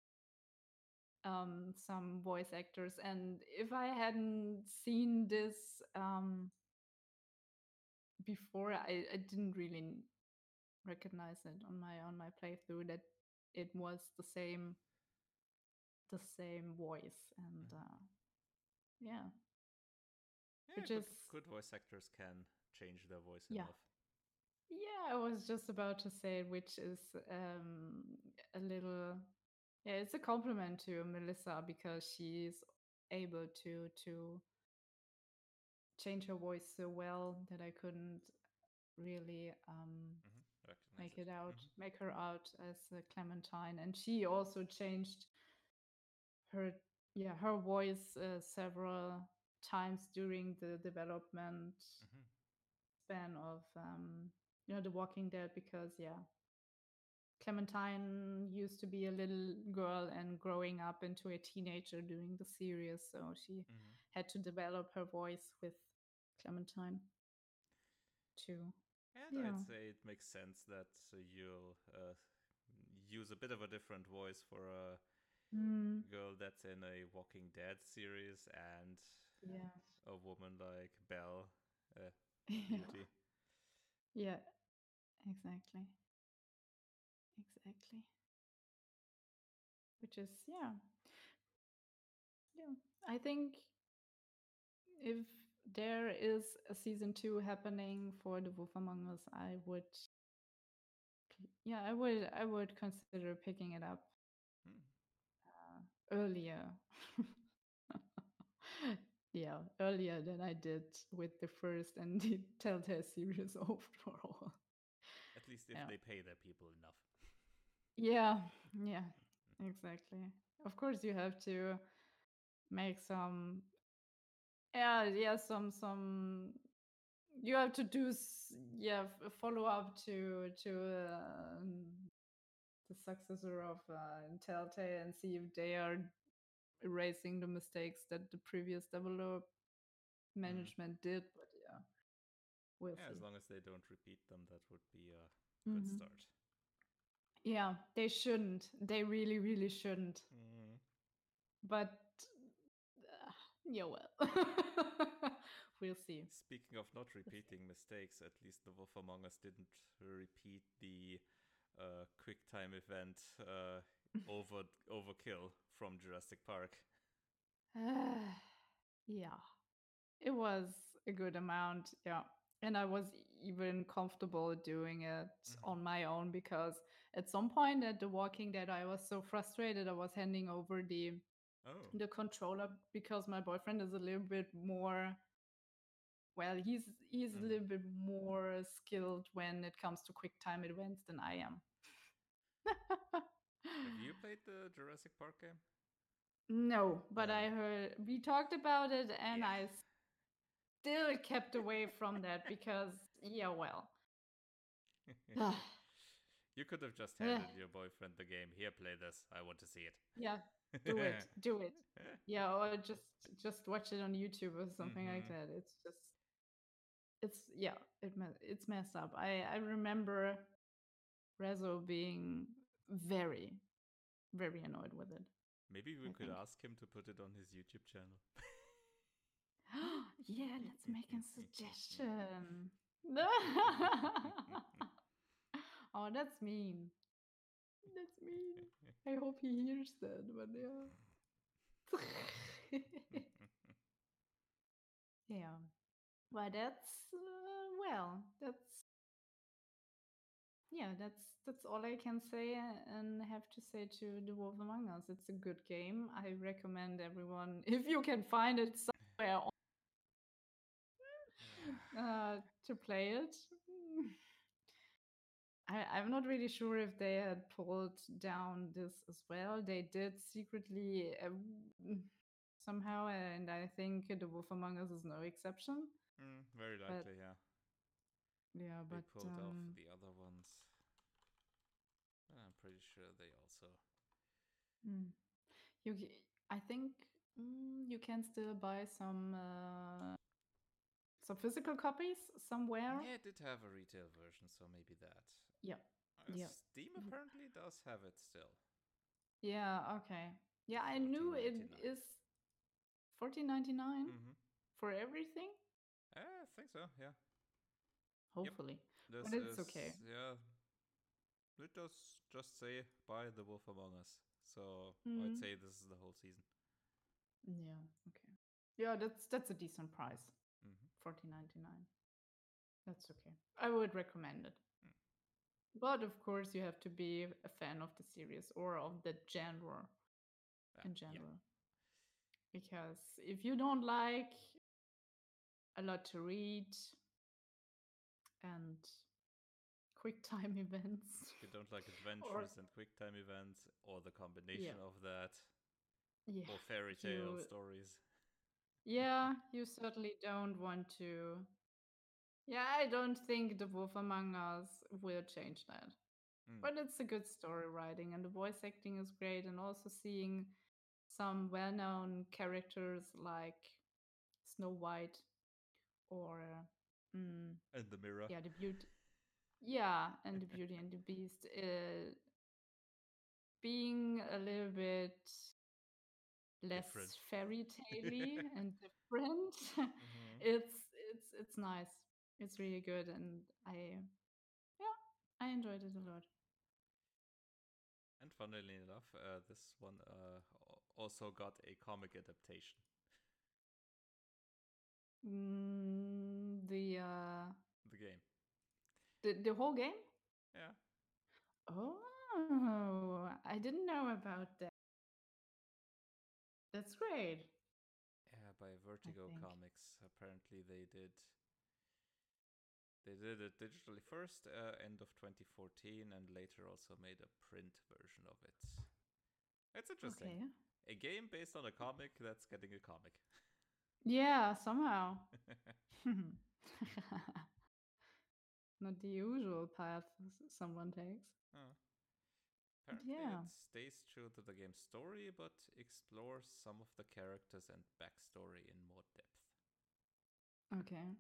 um some voice actors and if i hadn't seen this um before i i didn't really recognize it on my on my playthrough that it was the same the same voice and Mhm. uh yeah Yeah, Which good, is- good voice actors can change their voice Yeah. enough. Yeah, I was just about to say, which is um, a little, yeah, it's a compliment to Melissa because she's able to to change her voice so well that I couldn't really um, hmm make it out, Mhm. make her out as a Clementine, and she also changed her, yeah, her voice uh, several times during the development Mhm. fan of um you know the walking dead because yeah clementine used to be a little girl and growing up into a teenager during the series so she Mhm. had to develop her voice with clementine too And Yeah. I'd say it makes sense that uh, you'll uh, use a bit of a different voice for a mm, girl that's in a Walking Dead series and yeah a woman like Belle, uh, yeah Beauty. yeah exactly. Exactly. Which is yeah. Yeah i think if there is a season two happening for the wolf among us i would yeah i would i would consider picking it up Hmm. uh, earlier. Yeah earlier than i did with the first and the telltale series overall least if Yeah. they pay their people enough. Yeah, yeah, exactly. Of course, you have to make some, yeah, yeah, some, some. You have to do, yeah, follow up to to uh, the successor of uh, Telltale and see if they are erasing the mistakes that the previous develop management did. Yeah, we'll Yeah, as long as they don't repeat them, that would be a good Mhm. start. Yeah, they shouldn't. They really, really shouldn't. Mm. But uh, yeah, well, we'll see. Speaking of not repeating mistakes, at least the Wolf Among Us didn't repeat the uh, quick time event uh, over overkill from Jurassic Park. yeah, it was a good amount. Yeah. And I was even comfortable doing it Mhm. on my own because at some point at The Walking Dead, I was so frustrated. I was handing over the Oh, the controller because my boyfriend is a little bit more well he's he's a Mhm. little bit more skilled when it comes to quick time events than i am have you played the Jurassic Park game? no but i heard we talked about it and i still kept away from that because yeah well you could have just handed your boyfriend the game. Here, play this. I want to see it. yeah do it do it yeah or just just watch it on youtube or something like Mhm. that it's just it's yeah it it's messed up i i remember rezo being very very annoyed with it Maybe we I could think. ask him to put it on his YouTube channel. yeah let's make a suggestion. Oh that's mean. That's mean. I hope he hears that but yeah. Yeah. Well that's uh, well that's yeah that's that's all i can say and have to say to the wolf among us. It's a good game. I recommend everyone if you can find it somewhere on, uh, to play it I, i'm not really sure if they had pulled down this as well they did secretly uh, somehow and i think the wolf among us is no exception Mm, very But, likely, yeah. yeah They but pulled off um, the other ones. I'm pretty sure they also. Mm. You, I think mm, you can still buy some uh, some physical copies somewhere. Yeah, it did have a retail version, so maybe that. Yeah. Uh, Yeah. Steam Mhm. apparently does have it still. Yeah. Okay. Yeah, I knew it is 14.99 Mm-hmm. for everything. I think so. Yeah. Hopefully. This But it's is, okay. Yeah. It does just say buy the Wolf Among Us. So Mhm. I'd say this is the whole season. Yeah. Okay. Yeah, that's that's a decent price. Mm-hmm. Fourteen ninety nine. That's okay. I would recommend it. Mm. But of course, you have to be a fan of the series or of the genre. in general. Because if you don't like a lot to read and quick time events, If you don't like adventures and quick time events, or the combination of that, yeah, or fairy tale you- stories. Yeah, you certainly don't want to. Yeah, I don't think The Wolf Among Us will change that. Mm. But it's a good story writing, and the voice acting is great, and also seeing some well known characters like Snow White or. mm, And the mirror. yeah the beauty yeah and the beauty and the beast uh, being a little bit less Different. fairy tale and different Mhm. it's it's it's nice it's really good and i yeah i enjoyed it a lot And funnily enough, uh, this one uh, also got a comic adaptation. mm, the uh The game. the, the whole game Yeah. oh i didn't know about that that's great Yeah, by Vertigo. Comics. Apparently, they did. They did it digitally first, uh, end of 2014, and later also made a print version of it. It's interesting. Okay. A game based on a comic that's getting a comic. Yeah, somehow. Not the usual path someone takes. Oh. Apparently, yeah. it stays true to the game's story, but explores some of the characters and backstory in more depth. Okay.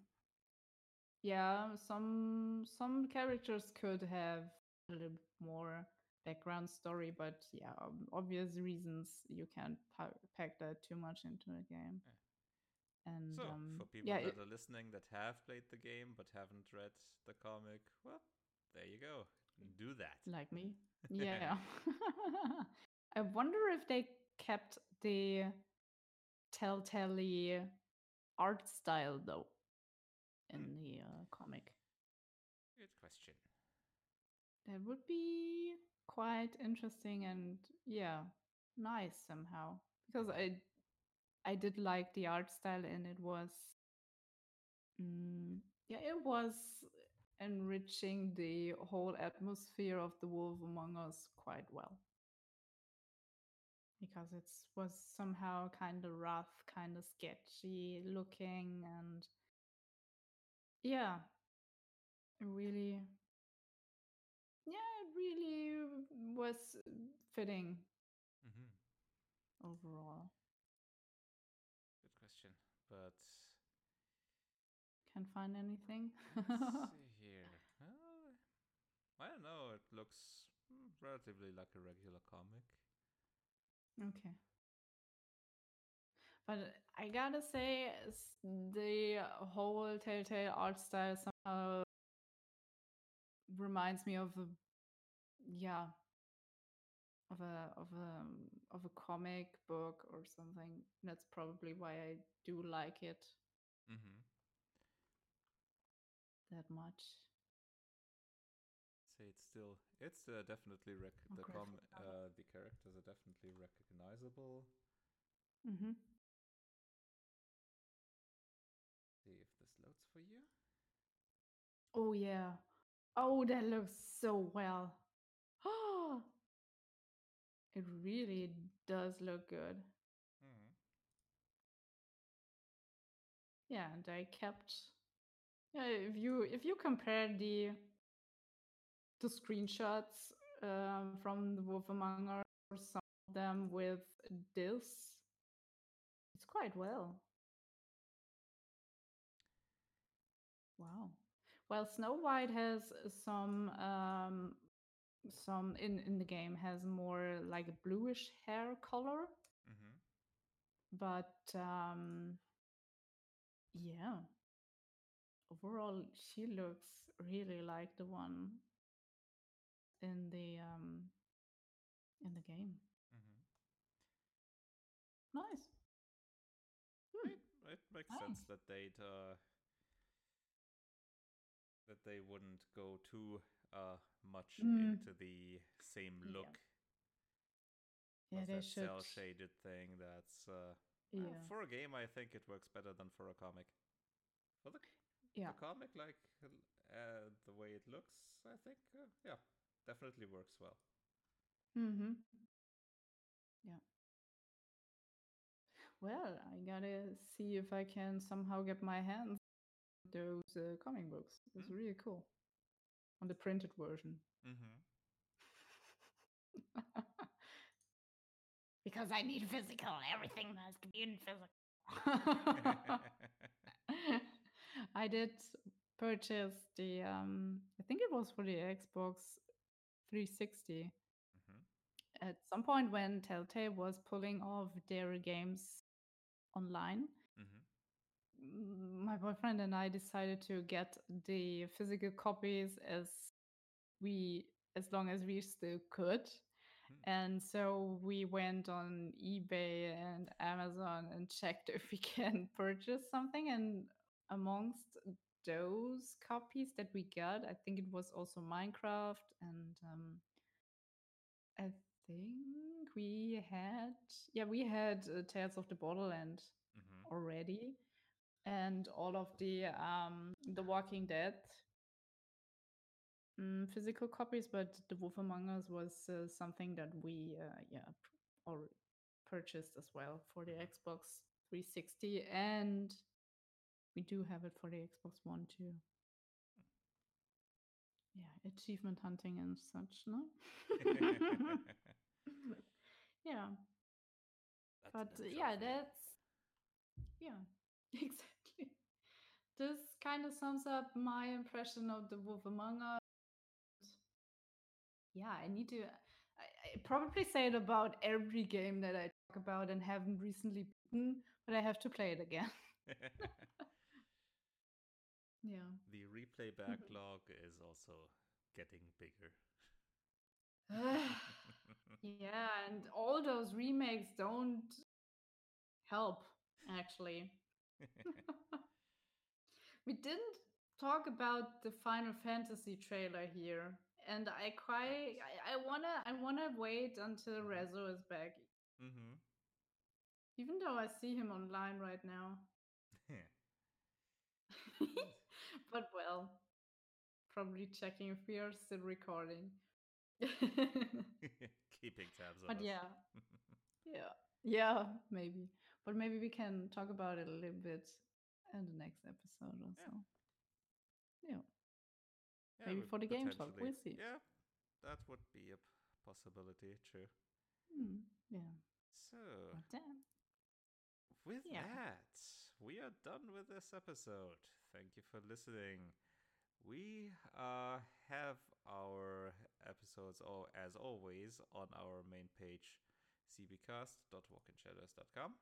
Yeah, some some characters could have a little more background story, but yeah, obvious reasons you can't pack that too much into the game. And So, um, for people yeah, that it- are listening that have played the game but haven't read the comic, well, there you go. Do that. like me. Yeah. I wonder if they kept the telltale art style though in Hmm. the uh, comic. Good question. That would be quite interesting and yeah, nice somehow. Because I I did like the art style and it was mm, yeah, it was enriching the whole atmosphere of the Wolf Among Us quite well. Because it was somehow kind of rough, kind of sketchy looking, and yeah, really yeah, it really was fitting hmm overall. Good question. But Can't find anything. let's see here. Uh, I don't know. It looks mm, relatively like a regular comic. okay. But I gotta say, the whole Telltale art style somehow reminds me of a, yeah, of a of a of a comic book or something. That's probably why I do like it Mm-hmm. that much. Say it's still. It's uh, definitely rec- the com. Uh, the characters are definitely recognizable. Mm-hmm. See if this loads for you. Oh yeah. Oh, that looks so well. Oh, it really does look good. Mm-hmm. Yeah, and I kept. Yeah, if you if you compare the the screenshots um, from the Wolf Among Us, or some of them with this, it's quite well. Wow. Well, Snow White has some um some in in the game has more like a bluish hair color, Mm-hmm. but um yeah. Overall, she looks really like the one in the um in the game. Mm-hmm. Nice. Hmm. It, it makes sense that they'd uh, that they wouldn't go too uh, much Mm. into the same look. Yeah, as they that should. cell shaded thing. That's uh, well, Yeah. for a game. I think it works better than for a comic. For the, Yeah. the comic, like uh, the way it looks, I think uh, yeah, definitely works well. Mm-hmm. Yeah. Well, I gotta see if I can somehow get my hands on those uh, comic books. It's Mm. really cool. On the printed version. Mm-hmm. because I need physical. Everything has to be in physical. I did purchase the um I think it was for the Xbox 360 mm-hmm. at some point when Telltale was pulling off their games online. Mm-hmm. mm, My boyfriend and I decided to get the physical copies as we as long as we still could. Hmm. And so we went on eBay and Amazon and checked if we can purchase something. And amongst those copies that we got, I think it was also Minecraft. And um, I think we had, yeah, we had uh, Tales of the Borderland Mm-hmm. already. And all of the um, The Walking Dead mm, physical copies, but The Wolf Among Us was uh, something that we, uh, yeah, or purchased as well for the Xbox 360, and we do have it for the Xbox One too. Yeah, achievement hunting and such, no? yeah, That's but uh, yeah, that's yeah, exactly. This kind of sums up my impression of The Wolf Among Us. Yeah, I need to. I, I probably say it about every game that I talk about and haven't recently beaten, but I have to play it again. Yeah. the replay backlog is also getting bigger. yeah, and all those remakes don't help, actually. we didn't talk about the Final Fantasy trailer here, and I quite I, I wanna I wanna wait until Rezo is back, mm-hmm. even though I see him online right now. but well, probably checking if we are still recording. Keeping tabs on but us. yeah, yeah, yeah, maybe. But maybe we can talk about it a little bit in the next episode or Yeah. so. Yeah. Yeah, maybe for the game talk, we'll see. Yeah, that would be a possibility. True. Hmm, yeah. So, with Yeah. that, we are done with this episode. Thank you for listening. We uh, have our episodes, all, as always, on our main page, cbcast.walkinshadows.com.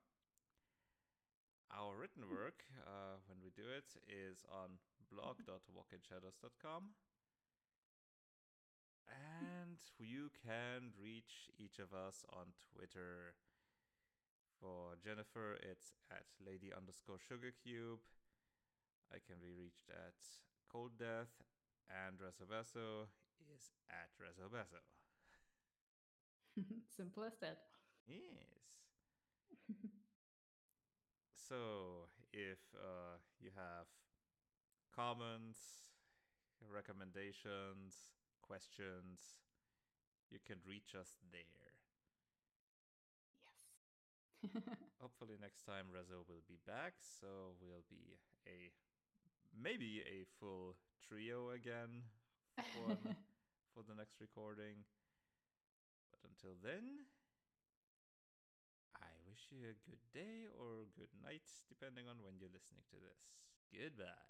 Our written work, uh, when we do it, is on blog.walkinshadows.com. And you can reach each of us on Twitter. For Jennifer, it's at lady underscore sugar cube. I can be reached at cold death, and Resobeso is at Resobeso. simple as that. Yes. So, if uh, you have comments, recommendations, questions, you can reach us there. Yes. Hopefully next time Rezo will be back, so we'll be a maybe a full trio again for the, for the next recording. But until then, I wish you a good day or good night, depending on when you're listening to this. Goodbye.